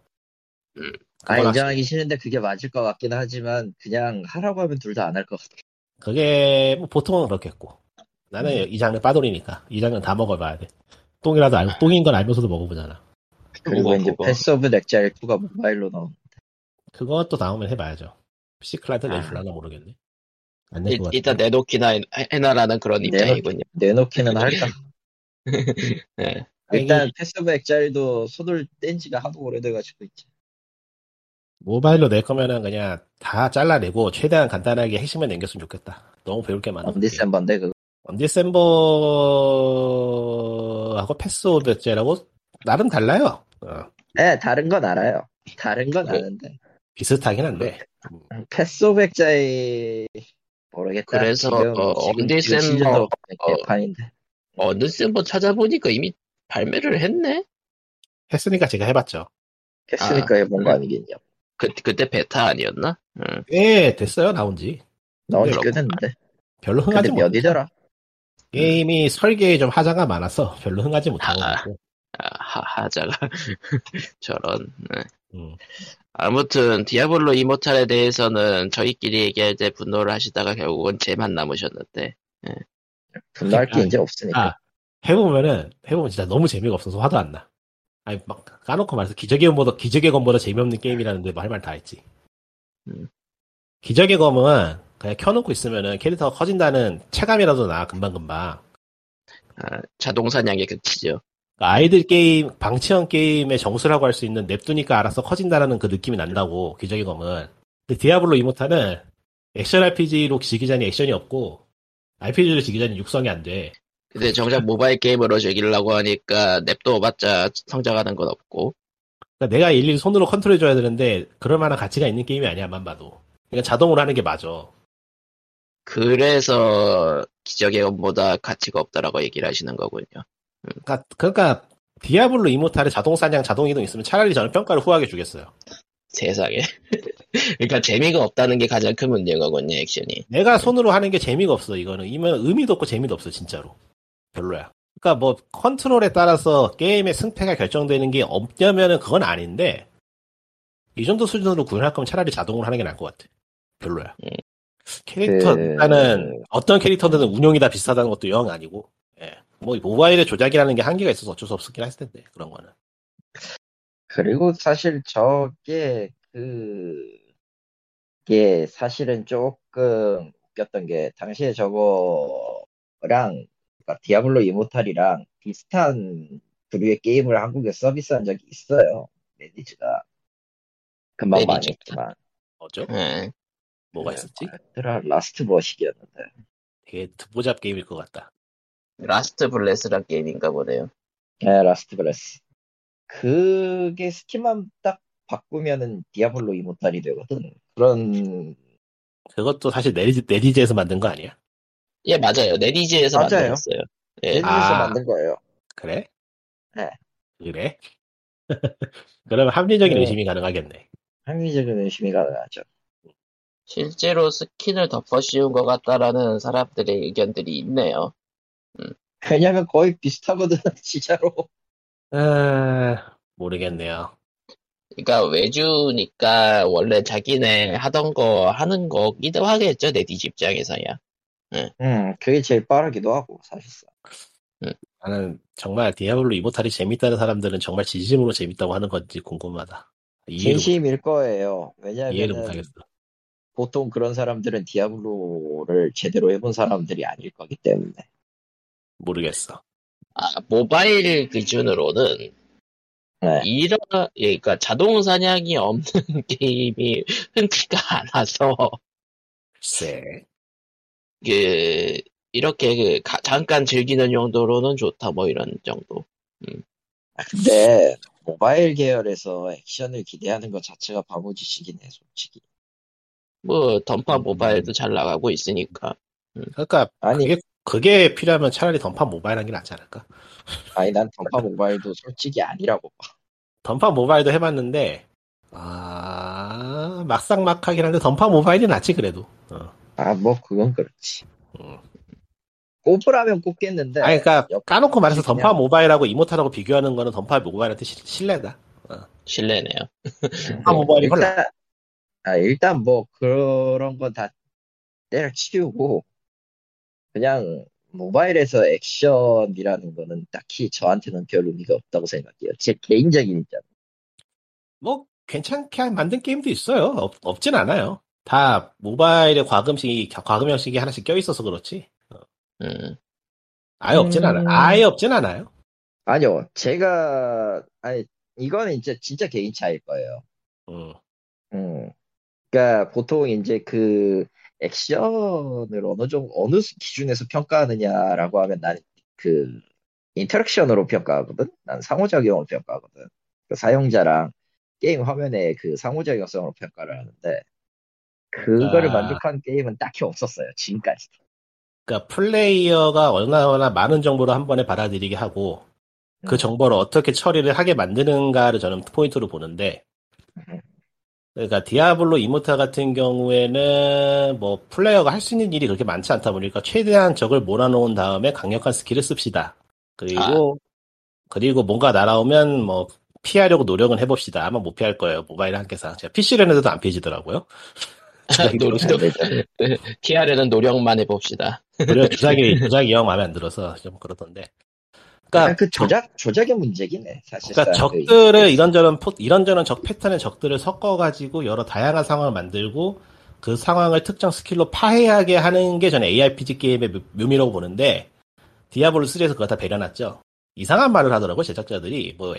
아, 그건 인정하기 싫은데 그게 맞을 것 같긴 하지만 그냥 하라고 하면 둘 다 안 할 것 같아. 그게 뭐 보통은 그렇겠고 나는 이 장르 빠돌이니까 이 장르 다 먹어봐야 돼 똥이라도 알고 똥인 건 알면서도 먹어보잖아 그리고 이제 그거. 패스 오브 엑자일 2가 모바일로 나온. 그것도 나오면 해봐야죠 PC 클라이언트 아. 내줄라나 모르겠네 안낼 일, 일단 내놓기나 해- 해놔라는 그런 입장이군요. 내놓기는 할까? [LAUGHS] 예. 일단 패스 오브 엑자일도 손을 뗀 지가 하도 오래돼가지고 있지. 모바일로 낼 거면은 그냥 다 잘라내고 최대한 간단하게 핵심만 남겼으면 좋겠다 너무 배울 게 많아 언디셈버인데 그거. 언디셈버하고 패스 오브 엑자일하고 나름 달라요 어, 네, 다른 건 알아요. 다른 건 그래. 아는데. 비슷하긴 한데 패스 오브 엑자일 모르겠다. 그래서, 어, 언디셈버, 시즌도 어, 개판인데. 어느새 뭐 찾아보니까 이미 발매를 했네? 했으니까 제가 해봤죠 했으니까 해본 거 아니겠냐. 그, 그때 베타 아니었나? 응. 꽤 됐어요 나온지 나온 지 그렇구나. 꽤 됐는데. 별로 흥하지 못해 몇이더라? 게임이 설계에 좀 하자가 많아서 별로 흥하지 못하는 아. 아, 하, 하자가. [LAUGHS] 저런. 네. 음. 아무튼, 디아블로 이모탈에 대해서는 저희끼리 얘기할 때 분노를 하시다가 결국은 제만 남으셨는데. 분노할 게 아, 이제 없으니까. 아, 해보면은, 해보면 진짜 너무 재미가 없어서 화도 안 나. 아니, 막, 까놓고 말해서 기적의 검보다, 기적의 검보다 재미없는 게임이라는데 뭐할말다 했지. 음. 기적의 검은 그냥 켜놓고 있으면은 캐릭터가 커진다는 체감이라도 나 금방금방. 아, 자동 사냥의 극치죠. 그러니까 idle 게임, 방치형 게임의 정수라고 할 수 있는 냅두니까 알아서 커진다라는 그 느낌이 난다고, 기적의 검은. 근데 디아블로 이모탈은 액션 RPG로 즐기기엔 액션이 없고, RPG로 즐기기엔 육성이 안 돼. 근데 정작 모바일 게임으로 즐기려고 하니까 냅둬봤자 성장하는 건 없고. 그러니까 내가 일일이 손으로 컨트롤해줘야 되는데, 그럴 만한 가치가 있는 게임이 아니야, 만 봐도. 그러니까 자동으로 하는 게 맞아. 그래서 기적의 검보다 가치가 없다라고 얘기를 하시는 거군요. 그러니까, 그러니까 디아블로 이모탈에 자동 사냥, 자동 이동 있으면 차라리 저는 평가를 후하게 주겠어요. 세상에. [LAUGHS] 그러니까 재미가 없다는 게 가장 큰 문제인 거군요, 액션이. 내가 손으로 하는 게 재미가 없어, 이거는. 이면 의미도 없고 재미도 없어, 진짜로. 별로야. 그러니까 뭐 컨트롤에 따라서 게임의 승패가 결정되는 게 없냐면은 그건 아닌데 이 정도 수준으로 구현할 거면 차라리 자동으로 하는 게 나을 것 같아. 별로야. 음. 캐릭터 그- 일단은 어떤 캐릭터들은 운용이 다 비슷하다는 것도 영 아니고 예. 뭐 모바일의 조작이라는 게 한계가 있어서 어쩔 수 없긴 했을 텐데 그런 거는. 그리고 사실 저게 그게 사실은 조금 웃겼던 게 당시에 저거랑 그러니까 디아블로 이모탈이랑 비슷한 부류의 게임을 한국에 서비스한 적이 있어요. 넷이즈가 금방. 망했지만? 예. 뭐가 네, 있었지? 뭐였더라? 라스트 뭐시기였는데 되게 듣보잡 게임일 것 같다. 라스트 블레스란 게임인가 보네요. 네, 라스트 블레스 그게 스킨만 딱 바꾸면은 디아블로 이모탈이 되거든. 그런 그것도 사실 넷이즈, 넷이즈에서 만든 거 아니야? 예, 맞아요. NetEase에서 맞아요. 만들었어요. 예. NetEase에서 아. 만든 거예요. 그래? 네. 그래? [LAUGHS] 그러면 합리적인 네. 의심이 가능하겠네. 합리적인 의심이 가능하죠. 실제로 스킨을 덮어 씌운 것 같다라는 사람들의 의견들이 있네요. 왜냐면 거의 비슷하거든, [LAUGHS] 진짜로. 아, 모르겠네요. 그러니까 외주니까 원래 자기네 하던 거 하는 거기도 하겠죠. NetEase 입장에서야. 음, 그게 제일 빠르기도 하고, 사실상. 나는 정말 디아블로 이모탈이 재밌다는 사람들은 정말 진심으로 재밌다고 하는 건지 궁금하다. 진심일 거예요. 못, 이해를 왜냐면 못하겠어. 보통 그런 사람들은 디아블로를 제대로 해본 사람들이 아닐 거기 때문에. 모르겠어. 아, 모바일 기준으로는 네. 이런 예, 그러니까 자동 사냥이 없는 [LAUGHS] 게임이 흔치가 않아서 글쎄. 그 이렇게 그 가- 잠깐 즐기는 용도로는 좋다 뭐 이런 정도. 아, 근데 모바일 계열에서 액션을 기대하는 것 자체가 바보짓이긴 해, 솔직히. 뭐 던파 음. 모바일도 잘 나가고 있으니까. 그러니까 아니, 그게, 그게 필요하면 차라리 던파 모바일 하는 게 낫지 않을까? 아니, 난 던파 모바일도 솔직히 아니라고 봐. 던파 모바일도 해봤는데 아 막상 막하긴 한데 던파 모바일이 낫지 그래도. 어. 아, 뭐, 그건 그렇지. 음. 꼽으라면 꼽겠는데. 아니 그러니까 옆- 까놓고 말해서 그냥- 던파 모바일하고 이모탈하고 비교하는 거는 던파 모바일한테 시- 신뢰다. 실례네요. 던파 모바일이. 일단, 아, 일단 뭐, 그런 건 다 때려치우고, 그냥, 모바일에서 액션이라는 거는 딱히 저한테는 별 의미가 없다고 생각해요. 제 개인적인 입장. 뭐 괜찮게 만든 게임도 있어요. 없, 없진 않아요. 다 모바일에 과금식이 과금 형식이 하나씩 껴 있어서 그렇지. 음. 아예 없진 음. 않아요. 아예 없진 않아요. 아니요, 제가, 아니, 이거는 이제 진짜 개인 차일 거예요. 음. 음. 그러니까 보통 이제 그 액션을 어느 정도 어느 기준에서 평가하느냐라고 하면 난그 interaction으로 평가하거든. 난 상호작용을 평가하거든. 그 사용자랑 게임 화면의 그 상호작용성으로 평가를 하는데 그거를 아. 만족한 게임은 딱히 없었어요. 지금까지. 그러니까 플레이어가 얼마나 많은 정보를 한 번에 받아들이게 하고 그 음. 정보를 어떻게 처리를 하게 만드는가를 저는 포인트로 보는데 음. 그러니까 디아블로 이모탈 같은 경우에는 뭐 플레이어가 할 수 있는 일이 그렇게 많지 않다 보니까 최대한 적을 몰아놓은 다음에 강력한 스킬을 씁시다. 그리고 그리고 뭔가 날아오면 뭐 피하려고 노력은 해봅시다. 아마 못 피할 거예요. 모바일 한계상. 제가 PC를 해도 안 피해지더라고요. [LAUGHS] 노력. TR에는 노력만 해봅시다. 무려 주사기 주사기 영 마음에 안 들어서 좀 그러던데. 그러니까 아, 그 조작 조작의 문제긴 해. 사실상. 그러니까 그 적들을 이런저런 포- 이런저런 적 패턴의 적들을 섞어가지고 여러 다양한 상황을 만들고 그 상황을 특정 스킬로 파괴하게 하는 게 저는 ARPG 게임의 묘- 묘미라고 보는데 디아블로 3에서 그거 다 배려놨죠. 이상한 말을 하더라고 제작자들이 뭐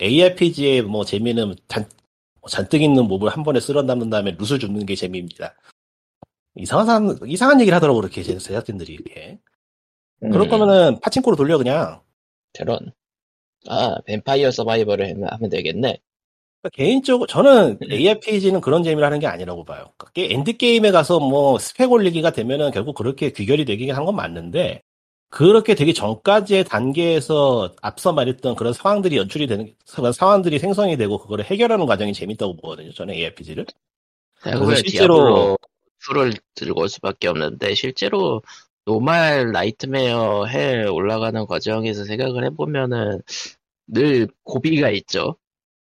ARPG의 뭐 재미는 잔, 뭐 잔뜩 있는 몹을 한 번에 쓸어 담는 다음에 loot을 줍는 게 재미입니다. 이상한 사람 이상한 얘기를 하더라고 그렇게 제- 제작진들이 이렇게. 그럴 음. 거면은 파친코로 돌려 그냥. 저런. 아, 뱀파이어 서바이벌을 하면, 되겠네. 그러니까 개인적으로 저는 ARPG는 그런 재미를 하는 게 아니라고 봐요. 그러니까 end game에 가서 뭐 스펙 올리기가 되면은 결국 그렇게 귀결이 되긴 한 건 맞는데 그렇게 되기 전까지의 단계에서 앞서 말했던 그런 상황들이 연출이 되는 그런 상황들이 생성이 되고 그거를 해결하는 과정이 재밌다고 보거든요. 저는 ARPG를. 그걸 실제로- 디아블로 2를 들고 올 수밖에 없는데, 실제로 normal nightmare 해 올라가는 과정에서 생각을 해보면은 늘 고비가 있죠.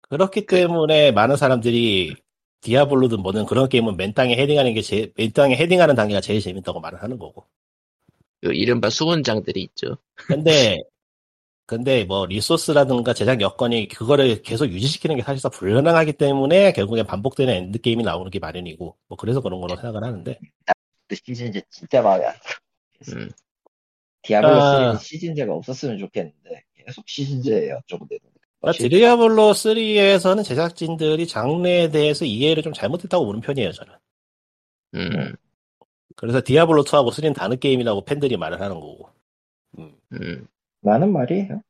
그렇기 때문에 많은 사람들이 디아블로든 뭐든 그런 게임은 맨 땅에 헤딩하는 게 제, 맨 땅에 헤딩하는 단계가 제일 재밌다고 말을 하는 거고. 그 이른바 수문장들이 있죠. 근데 [LAUGHS] 근데 뭐 리소스라든가 제작 여건이 그거를 계속 유지시키는 게 사실상 불가능하기 때문에 결국엔 반복되는 end game이 나오는 게 마련이고 뭐 그래서 그런 거로 생각을 하는데 그 시즌제 진짜 마음에 안 들어. 음. 디아블로 아. 3는 시즌제가 없었으면 좋겠는데 계속 시즌제예요. 조금대도. 그러니까 디아블로 3에서는 제작진들이 장르에 대해서 이해를 좀 잘못했다고 보는 편이에요 저는. 음, 그래서 디아블로 2하고 3는 다른 게임이라고 팬들이 말을 하는 거고. 음. 음. 많은 말이에요.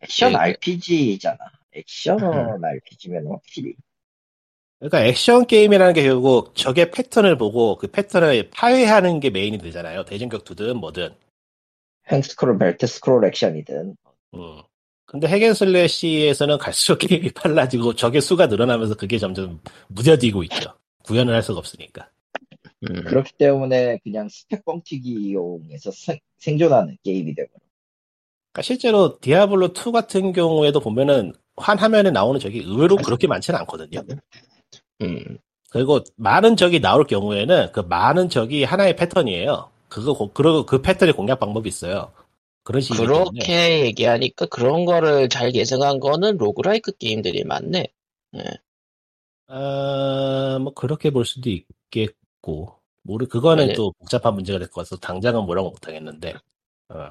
액션 예, RPG잖아. 액션 RPG면 확실히. 그러니까 액션 게임이라는 게 결국 적의 패턴을 보고 그 패턴을 파괴하는 게 메인이 되잖아요. 대전격투든 뭐든. 횡스크롤, belt scroll 액션이든. 음. 근데 hack and slash에서는 갈수록 [LAUGHS] 게임이 빨라지고 적의 수가 늘어나면서 그게 점점 무뎌지고 있죠. 구현을 할 수가 없으니까. 음. 그렇기 때문에 그냥 스펙 뻥튀기용에서 생, 생존하는 게임이 되고. 그러니까 실제로 디아블로 2 같은 경우에도 보면은 한 화면에 나오는 적이 의외로 그렇게 많지는 않거든요. 음. 그리고 많은 적이 나올 경우에는 그 많은 적이 하나의 패턴이에요. 그거 고- 그리고 그 패턴의 공략 방법이 있어요. 그런 때문에. 그렇게 얘기하니까 그런 거를 잘 계승한 거는 roguelike 게임들이 많네. 아, 뭐 그렇게 볼 수도 있겠고. 모르 그거는 네. 또 복잡한 문제가 될 것 같아서 당장은 뭐라고 못 하겠는데. 어.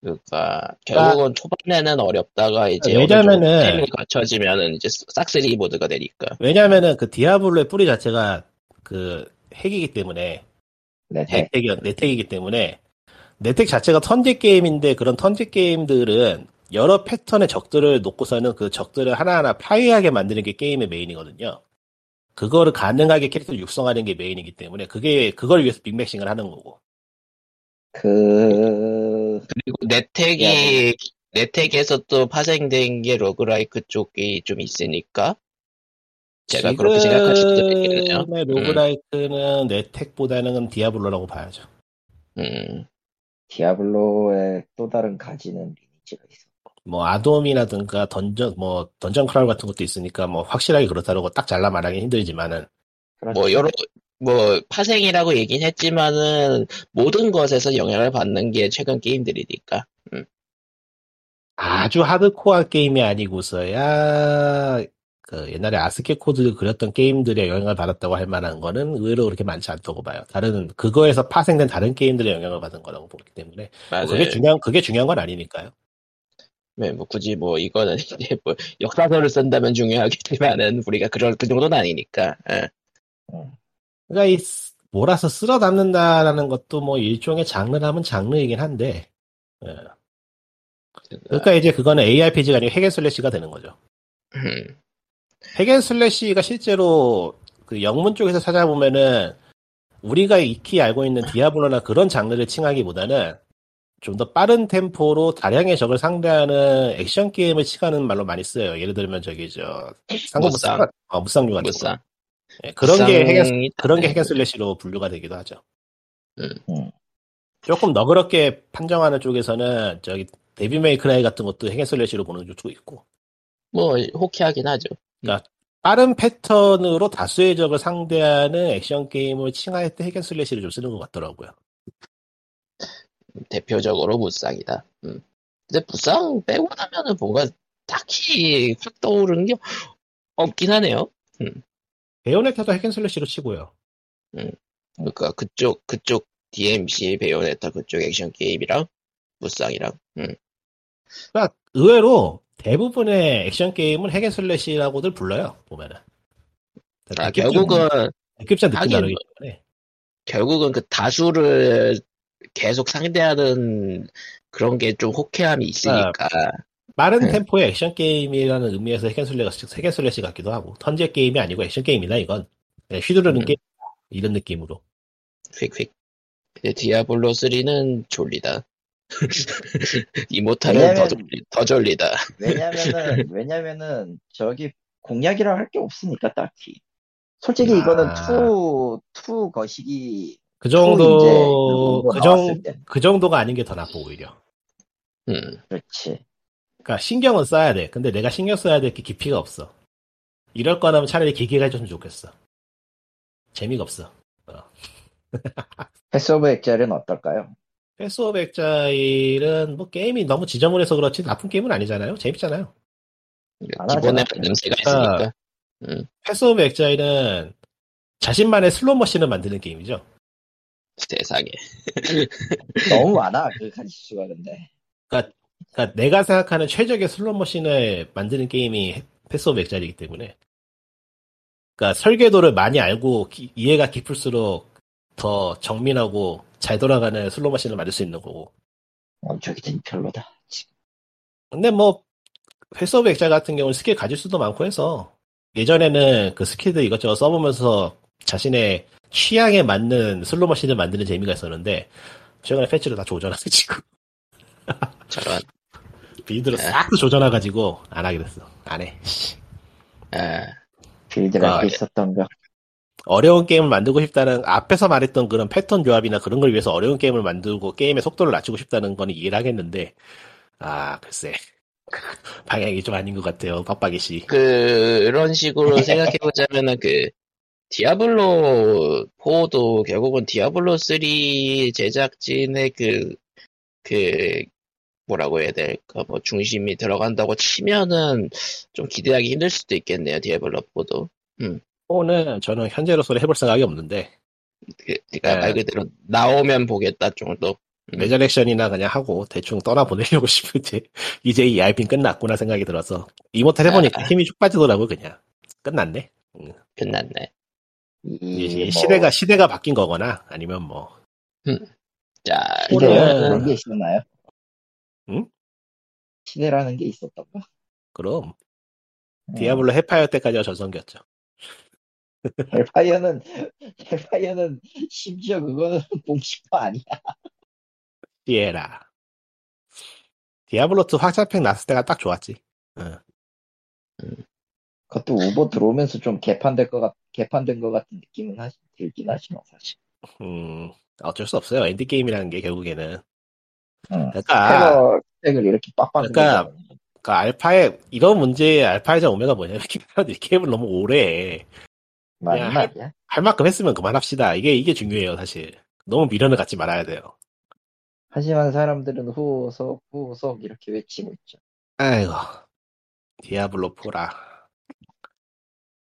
그러니까 결국은 초반에는 어렵다가 이제 왜냐면은- 갖춰지면은 이제 싹쓸이 모드가 되니까. 왜냐면은 그 디아블로의 뿌리 자체가 그 핵이기 때문에 네, 네. 내택이, 내택이기 때문에 내택 자체가 턴제 게임인데 그런 턴제 게임들은 여러 패턴의 적들을 놓고서는 그 적들을 하나하나 파괴하게 만드는 게 게임의 메인이거든요. 그거를 가능하게 캐릭터를 육성하는 게 메인이기 때문에 그게 그걸 위해서 빅매싱을 하는 거고. 그, 그리고 NetHack이 NetHack에서 또 파생된 게 roguelike 쪽이 좀 있으니까 제가 그렇게 생각할 수도 있겠네요. roguelike는 NetHack보다는 디아블로라고 봐야죠. 음, 디아블로의 또 다른 가지는 리니지가 있어. 뭐 ADOM이라든가 던전 뭐 Dungeon Crawl 같은 것도 있으니까 뭐 확실하게 그렇다고 딱 잘라 말하기 힘들지만은 그렇죠. 뭐 여러 뭐 파생이라고 얘긴 했지만은 모든 것에서 영향을 받는 게 최근 게임들이니까. 아주 하드코어 게임이 아니고서야 그 옛날에 아스키 코드 그렸던 게임들의 영향을 받았다고 할 만한 거는 의외로 그렇게 많지 않다고 봐요. 다른 그거에서 파생된 다른 게임들의 영향을 받은 거라고 보기 때문에 맞아요. 그게 중요한 그게 중요한 건 아니니까요. 네, 뭐 굳이 뭐 이거는 [LAUGHS] 이제 뭐 역사서를 쓴다면 중요하겠지만은 우리가 그럴 그 정도는 아니니까. 예. 그러니까 이 쓰- 몰아서 쓸어 담는다라는 것도 뭐 일종의 장르라면 장르이긴 한데 예. 그러니까 이제 그거는 ARPG가 아니고 hack and slash가 되는 거죠. 음, hack and slash가 실제로 그 영문 쪽에서 찾아보면은 우리가 익히 알고 있는 디아블로나 그런 장르를 칭하기보다는 좀 더 빠른 템포로 다량의 적을 상대하는 액션 게임을 칭하는 말로 많이 써요. 예를 들면 저기 저 삼국무쌍. 무쌍, 어, 무쌍류 같은 거. 무쌍. 예, 그런 게 hack and, 무쌍이- 그런 게 네. hack and slash로 분류가 되기도 하죠. 음. 음. 조금 너그럽게 판정하는 쪽에서는 저기 Devil May Cry 같은 것도 hack and slash로 보는 쪽도 있고 뭐 호쾌하긴 하죠. 빠른 패턴으로 다수의 적을 상대하는 액션 게임을 칭할 때 hack and slash를 좀 쓰는 것 같더라고요. 대표적으로 무쌍이다. 음. 근데 무쌍 빼고 나면은 뭔가 딱히 확 떠오르는 게 없긴 하네요. 베요네타도 핵앤슬래시로 치고요. 그러니까 그쪽 그쪽 DMC Bayonetta 그쪽 액션 게임이랑 무쌍이랑 음. 그러니까 의외로 대부분의 액션 게임은 hack and slash라고들 불러요 보면은. 아, 결국은 느낌상 느낌 다르기 때문에. 결국은 그 다수를 계속 상대하는 그런 게 좀 호쾌함이 있으니까 빠른 네. 템포의 액션 게임이라는 의미에서 핵앤슬래시, 핵앤슬래시 같기도 하고 턴제 게임이 아니고 액션 게임이다 이건 그냥 휘두르는 음. 게임 이런 느낌으로 휙휙. 근데 Diablo 3는 졸리다. [LAUGHS] Immortal은 왜냐면- 더, 졸리, 더 졸리다. 왜냐면은 [LAUGHS] 왜냐면은 저기 공략이라 할 게 없으니까 딱히. 솔직히 아. 이거는 투, 투 거시기 그투 정도 그 정, 때. 그 정도가 아닌 게 더 나빠 오히려 음. 그렇지. 그러니까 신경은 써야 돼 근데 내가 신경 써야 될 게 깊이가 없어 이럴 거라면 차라리 기계가 해줬으면 좋겠어 재미가 없어 [LAUGHS] Path of Exile은 어떨까요? Path of Exile은 뭐 게임이 너무 지저분해서 그렇지 나쁜 게임은 아니잖아요 재밌잖아요 안 기본은 하잖아. 냄새가 아. 있으니까. Path of Exile은 자신만의 슬롯 머신을 만드는 게임이죠 세상에. 너무 많아 그 가지수가 근데. 그러니까 내가 생각하는 최적의 슬롯 머신을 만드는 게임이 Path of Exile이기 때문에. 그러니까 설계도를 많이 알고 기- 이해가 깊을수록 더 정밀하고 잘 돌아가는 슬롯 머신을 만들 수 있는 거고. 어, 저기는 별로다. 근데 뭐 Path of Exile 같은 경우는 스킬 가짓수도 많고 해서 예전에는 그 스킬들 이것저것 써보면서 자신의 취향에 맞는 슬롯 머신을 만드는 재미가 있었는데 최근에 패치를 다 조져놔가지고 [LAUGHS] 저런. build를 싹다 조져놔가지고 안 하게 됐어. 안 해. 아, build가 아, 게 있었던가. 어려운 게임을 만들고 싶다는 앞에서 말했던 그런 패턴 조합이나 그런 걸 위해서 어려운 게임을 만들고 게임의 속도를 낮추고 싶다는 건 이해를 하겠는데 아 글쎄. [LAUGHS] 방향이 좀 아닌 것 같아요 빡빡이 씨. 그런 식으로 생각해보자면은 그, Diablo 4도 결국은 Diablo 3 제작진의 그, 그, 뭐라고 해야 될까, 뭐, 중심이 들어간다고 치면은 좀 기대하기 힘들 수도 있겠네요, Diablo 4도. 오는 저는 현재로서는 해볼 생각이 없는데 그, 그니까 네. 말 그대로 나오면 보겠다 정도. 음. Resurrection이나 그냥 하고 대충 떠나보내려고 [LAUGHS] 싶은데 이제 이 IP는 끝났구나 생각이 들어서 Immortal 해보니까 아. 힘이 쭉 빠지더라고 그냥 끝났네 끝났네. 이, 이제 뭐, 시대가 시대가 바뀐 거거나 아니면 뭐 자, 시대라는 오늘- 게 있었나요? 응? 시대라는 게 있었던가? 그럼 음, Diablo Hellfire 때까지가 전성기였죠 Hellfire는 Hellfire는 심지어 그거는 [LAUGHS] 공식도 아니야. 피에라 Diablo 2 확장팩 났을 때가 딱 좋았지 응. 그것도 우버 들어오면서 좀 개판될 것 같, 개판된 것 같은 느낌은 하시, 들긴 하지만 사실. 음, 어쩔 수 없어요 endgame이라는 게 결국에는 응. 그러니까 스펙을 이렇게 빡빡. 그러니까. 그러니까 알파의 이런 문제의 알파이자 오메가 뭐냐면 [LAUGHS] 이 게임을 너무 오래 해. 맞는 말이야. 할 만큼 했으면 그만합시다. 이게 이게 중요해요, 사실. 너무 미련을 갖지 말아야 돼요. 하지만 사람들은 후속, 후속 이렇게 외치고 있죠. 아이고, Diablo 4라.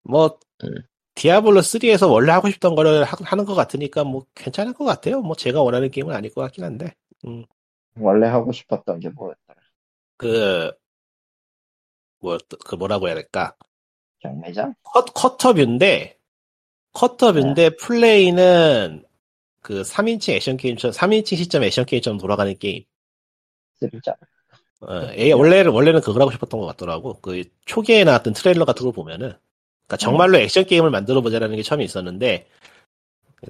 뭐, 음. Diablo 3에서 원래 하고 싶던 거를 하, 하는 것 같으니까 뭐 괜찮을 것 같아요. 뭐 제가 원하는 게임은 아닐 것 같긴 한데. 원래 하고 싶었던 게 뭐였더라? 그, 뭐, 그 뭐라고 해야 될까. 경매장? 컷, 커터뷰인데, 커터뷰인데 플레이는 그 3인칭 액션 게임처럼, 3인칭 시점 액션 게임처럼 돌아가는 게임. 쓰리자. 어, 얘 원래는, 원래는 그걸 하고 싶었던 것 같더라고. 그 초기에 나왔던 트레일러 같은 걸 보면은. 그러니까 정말로 액션 게임을 만들어 보자라는 게 처음에 있었는데,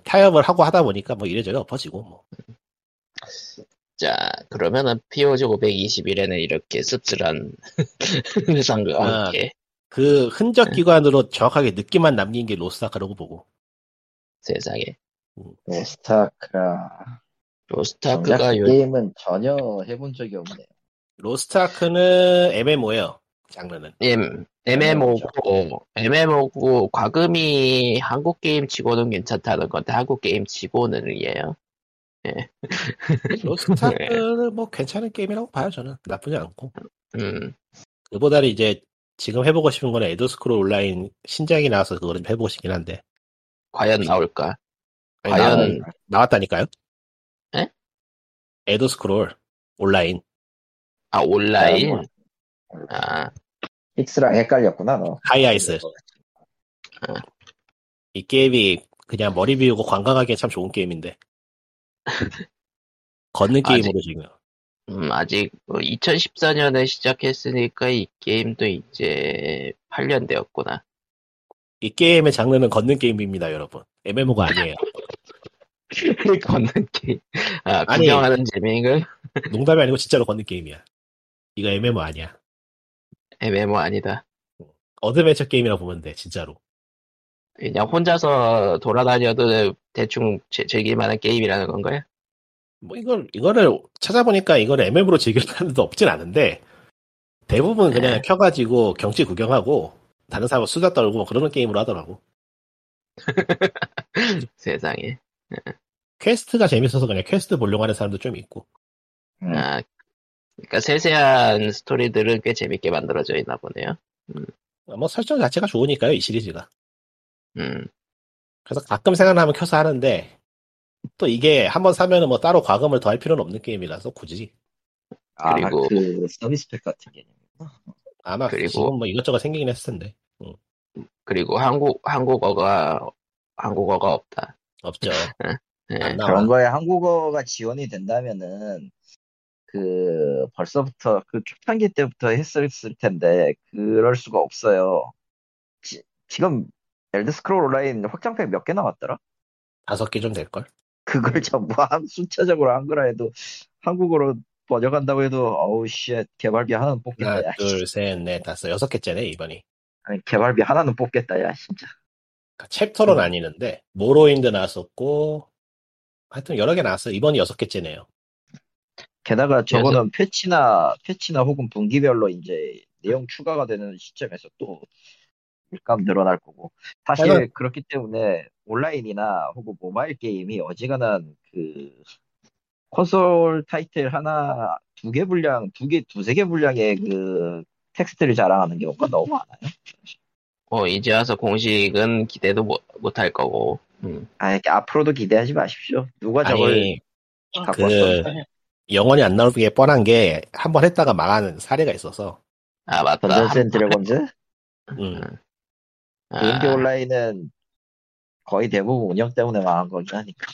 타협을 하고 하다 보니까 뭐 이래저래 엎어지고 뭐. 자, 그러면은 POG 521에는 이렇게 씁쓸한 [LAUGHS] 회상과 아, 함께 그 흔적 기관으로 정확하게 느낌만 남긴 게 로스타카라고 보고. 세상에. 로스타크라. 로스타크가 정작 요, 그 게임은 전혀 해본 적이 없네요. 로스타크는 MMO예요. 장르는. M, MMO고, MMO고, 과금이 한국 게임 치고는 괜찮다는 건데, 한국 게임 치고는 이에요. [LAUGHS] Lost Ark는 뭐 괜찮은 게임이라고 봐요, 저는. 나쁘지 않고. 음, 그보다는 이제 지금 해보고 싶은 거는 Elder Scrolls Online 신작이 나와서 그거를 좀 해보고 싶긴 한데. 과연 나올까? 아니, 과연 나, 나왔다니까요? 에? 엘더스크롤 온라인. 아 온라인 뭐, 아 픽스랑 헷갈렸구나 너. 하이아이스. 이 게임이 그냥 머리 비우고 관광하기엔 참 좋은 게임인데. [LAUGHS] 걷는 아직- 게임으로 지금. 음, 아직 2014년에 시작했으니까 이 게임도 이제 8년 되었구나. 이 게임의 장르는 걷는 게임입니다, 여러분. MMO가 아니에요. [LAUGHS] 걷는 게임. 아. 구경하는 재미인가? [LAUGHS] 농담이 아니고 진짜로 걷는 게임이야. 이거 MMO 아니야. MMO 아니다. 어드벤처 게임이라 보면 돼, 진짜로. 그냥 혼자서 돌아다녀도 대충 제- 즐길 만한 게임이라는 건가요? 뭐 이걸 이거를 찾아보니까 이걸 MMO로 즐기는 사람들도 없진 않은데 대부분 그냥 네. 켜가지고 경치 구경하고 다른 사람 수다 떨고 뭐 그러는 게임으로 하더라고. [LAUGHS] 세상에. 퀘스트가 재밌어서 그냥 퀘스트 보려고 하는 사람도 좀 있고. 음. 아, 그러니까 세세한 스토리들은 꽤 재밌게 만들어져 있나 보네요. 뭐 설정 자체가 좋으니까요 이 시리즈가. 음, 그래서 가끔 생각나면 켜서 하는데 또 이게 한번 사면은 뭐 따로 과금을 더 할 필요는 없는 게임이라서 굳이 아, 그리고- 그 서비스 팩 같은 개념. 아마 그리고- 지금 뭐 이것저것 생기긴 했을 텐데 그리고 한국, 한국어가, 한국어가 없다. 없죠. [LAUGHS] 나와. 그런 거에 한국어가 지원이 된다면은 그 벌써부터 그 초창기 때부터 했을 텐데 그럴 수가 없어요. 지, 금 엘드 스크롤 온라인 확장팩 몇 개 나왔더라? 다섯 개 좀 될 걸. 그걸 전부 한 숫자적으로 한 거라 해도 한국어로 번역한다고 해도 어우 씨 개발비 하나는 뽑겠다 하나, 야. 둘, 셋, 넷, 다섯, 여섯 개째네 이번이. 아니, 개발비 하나는 뽑겠다 야 진짜. 그러니까 챕터로 음. 나뉘는데 모로인드 나왔었고 하여튼 여러 개 나왔어요. 이번이 여섯 개째네요. 게다가 저거는 패치나 패치나 혹은 분기별로 이제 내용 추가가 되는 시점에서 또 일감 늘어날 거고 사실 하여간- 그렇기 때문에 온라인이나 혹은 모바일 게임이 어지간한 그 콘솔 타이틀 하나 두 개 분량 두 개 두세 개 분량의 그 텍스트를 자랑하는 경우가 너무 많아요. 뭐, 이제 와서 공식은 기대도 못, 못할 거고. 음. 아 앞으로도 기대하지 마십시오. 누가 저걸 아니 갖고 그 왔어? 영원히 안 나오는 게 뻔한 게 한 번 했다가 망하는 사례가 있어서 아, 맞다. 던전스 드래곤즈? 음, 아, 게임기 온라인은 거의 대부분 운영 때문에 망한 거긴 하니까.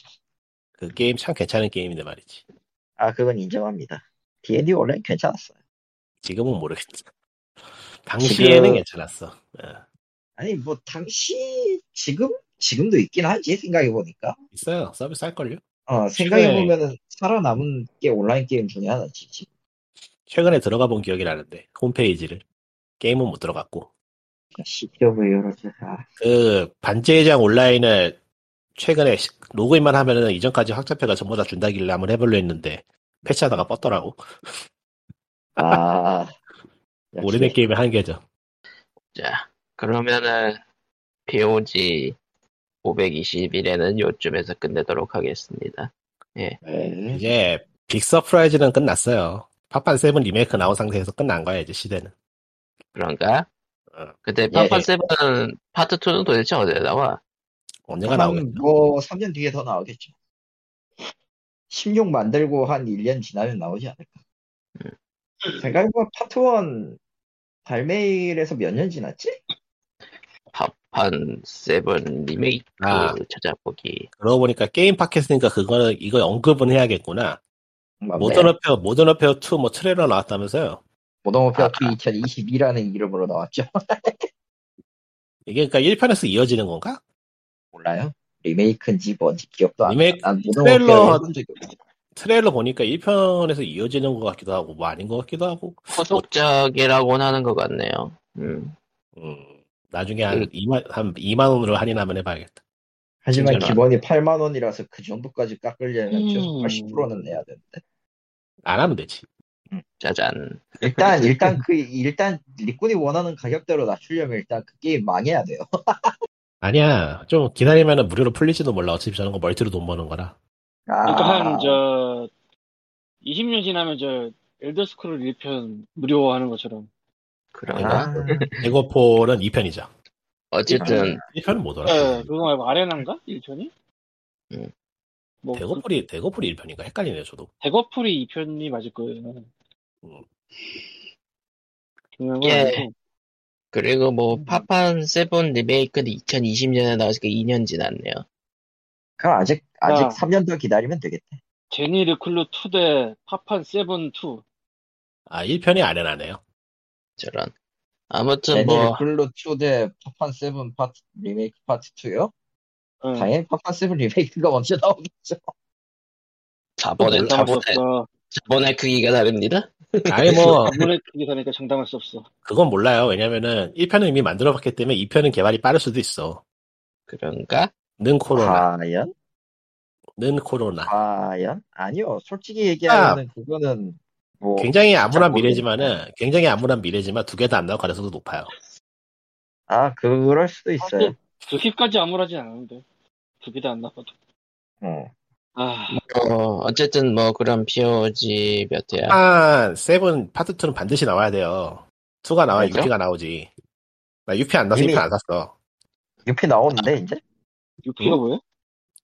그 게임 참 괜찮은 게임인데 말이지. 아, 그건 인정합니다. D&D 온라인 괜찮았어요. 지금은 모르겠어. [LAUGHS] 당시에는 지금- 괜찮았어. 어, 아니, 뭐, 당시, 지금, 지금도 있긴 하지, 생각해보니까. 있어요. 서비스 할걸요? 어, 생각해보면은, 살아남은 게 온라인 게임 중에 하나지, 지금. 최근에 들어가 본 기억이 나는데 홈페이지를 게임은 못 들어갔고 CTOV로, 아, 그 반제왕 온라인을 최근에 시- 로그인만 하면은 이전까지 확장팩을 전부 다 준다길래 한번 해보려 했는데 패치하다가 뻗더라고. 아. [LAUGHS] 오래된 게임의 한계죠. 자, 그러면은, POG 521에는 요쯤에서 끝내도록 하겠습니다. 네. 이제 big surprise는 끝났어요. 파판 세븐 리메이크 나온 상태에서 끝난 거야 이제 시대는. 그런가? 어. 근데 예. 파판 세븐 파트 2는 도대체 어디에 나와? 언제가 한, 나오겠죠? 뭐, 3년 뒤에 더 나오겠죠. 16 만들고 한 1년 지나면 나오지 않을까. 음. 생각해보면 파트 1 발매일에서 몇 년 지났지? 파판 세븐 리메이크 아. 찾아보기. 그러고 보니까 게임 팟캐스트니까 그거는 이거 언급은 해야겠구나. 맞네. 모던 워페어 모던 워페어 2 뭐 트레일러 나왔다면서요. 모던 워페어 아, 2 2022라는 이름으로 나왔죠. [LAUGHS] 이게 그러니까 1편에서 이어지는 건가? 몰라요? 리메이크인지 뭔지 기억도 안 나. 리메이크 트레일러-. 트레일러 보니까 1편에서 이어지는 것 같기도 하고 뭐 아닌 것 같기도 하고. 후속작이라고는 하는 것 같네요. 음. 음, 나중에 한 그- 2만 한 2만 원으로 할인하면 해봐야겠다. 하지만. 기본이 8만 원이라서 그 정도까지 깎으려면 최소 음. 80%는 내야 되는데. 안 하면 되지. 짜잔. 일단 [LAUGHS] 일단 그 일단 리꾼이 원하는 가격대로 낮추려면 일단 그 게임 망해야 돼요. [LAUGHS] 아니야. 좀 기다리면은 무료로 풀릴지도 몰라. 어차피 저런 거 멀티로 돈 버는 거라. 그러니까 아, 한저 20년 지나면 저 엘더 스크롤 1편 무료화하는 것처럼 그런가? 아, [LAUGHS] 에고폴은 2편이죠. 어쨌든 1편은 못 오라. 예, 그거 말고 아레나인가? 1편이? 뭐 대거폴이 대거폴이 1편인가 헷갈리네요 저도. 대거폴이 2편이 맞을 거예요. 음. 중요한 건 예. 그리고 뭐 음. 파판 세븐 리메이크는 2020년에 나왔으니까 2년 지났네요. 그럼 아직 아직 야. 3년 더 기다리면 되겠다. 제니 르클루 2 대 파판 세븐 2. 아 1편이 아련하네요. 저런. 아무튼 제니 르클루 2 대 파판 7 파트 리메이크 파트 2요? 응. 당연히 파판 7 리메이크가 먼저 나오겠죠. 자본의 자본의. 자본의 크기가 다릅니다. 아니 뭐 [LAUGHS] 아무래 크게 다니까 장담할 수 없어. 그건 몰라요. 왜냐면은 1편은 이미 만들어봤기 때문에 2편은 개발이 빠를 수도 있어. 그런가? 는 코로나, 과연? 는 코로나. 과연? 아니요. 솔직히 얘기하면 그거는 뭐 굉장히 암울한 잘 미래지만은 굉장히 암울한 미래지만 두 개 다 안 나올 가능성도 높아요. 아 그럴 수도 있어요. 사실 그렇게까지 암울하진 않은데. 두 개 다 안 나와도. 어. 아, 어, 어쨌든 뭐 그런 POG 몇 회야. 파판 세븐 파트 2는 반드시 나와야 돼요. 2가 나와야 왜죠? 유피가 나오지. 나 6피 안 나서 이미- 6피 안 샀어. 6피 나오는데 이제 유피가 뭐야?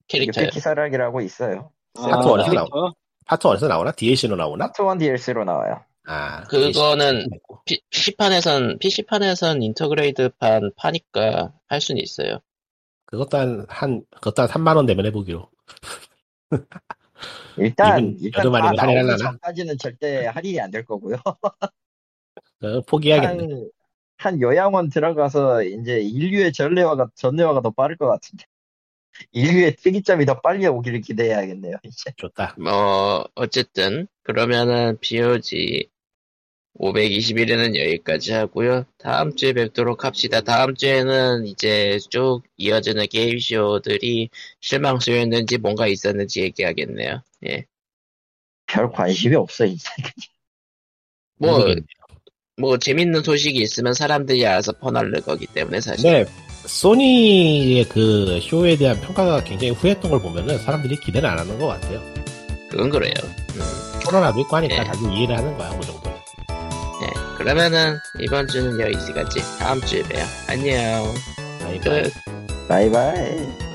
캐릭터 유피 키사라기라고 있어요. 파트 아, one에서 캐릭터? 파트 1에서 나오나? DLC로 나오나? 파트 1 DLC로 나와요. 아, 그거는 PC판에선 PC판에선 인터그레이드판 파니까 할 수는 있어요. 그것도 한, 한, 그것도 한 3만 원 되면 해보기로. [LAUGHS] 일단 이분 일단 다 나오기 하려나? 전까지는 절대 할인이 안 될 거고요. [LAUGHS] 어, 포기해야겠네. 한, 한 요양원 들어가서 이제 인류의 전뇌화가 전뇌화가 더 빠를 것 같은데. [LAUGHS] 인류의 특이점이 더 빨리 오기를 기대해야겠네요. 이제. 좋다. 뭐 어쨌든 그러면은 POG 521회는 여기까지 하고요. 다음 주에 뵙도록 합시다. 다음 주에는 이제 쭉 이어지는 게임쇼들이 실망수였는지 뭔가 있었는지 얘기하겠네요. 예. 별 관심이 없어 이제. [LAUGHS] 뭐, 모르겠네요. 뭐 재밌는 소식이 있으면 사람들이 알아서 퍼날릴 거기 때문에 사실. 근데 소니의 그 쇼에 대한 평가가 굉장히 후했던 걸 보면은 사람들이 기대는 안 하는 것 같아요. 그건 그래요. 음, 코로나도 있고 하니까 네. 다들 이해를 하는 거야 어느 정도. 네. 그러면은 이번 주는 여기까지. 다음 주에 봬요. 안녕. 끝. 바이바이.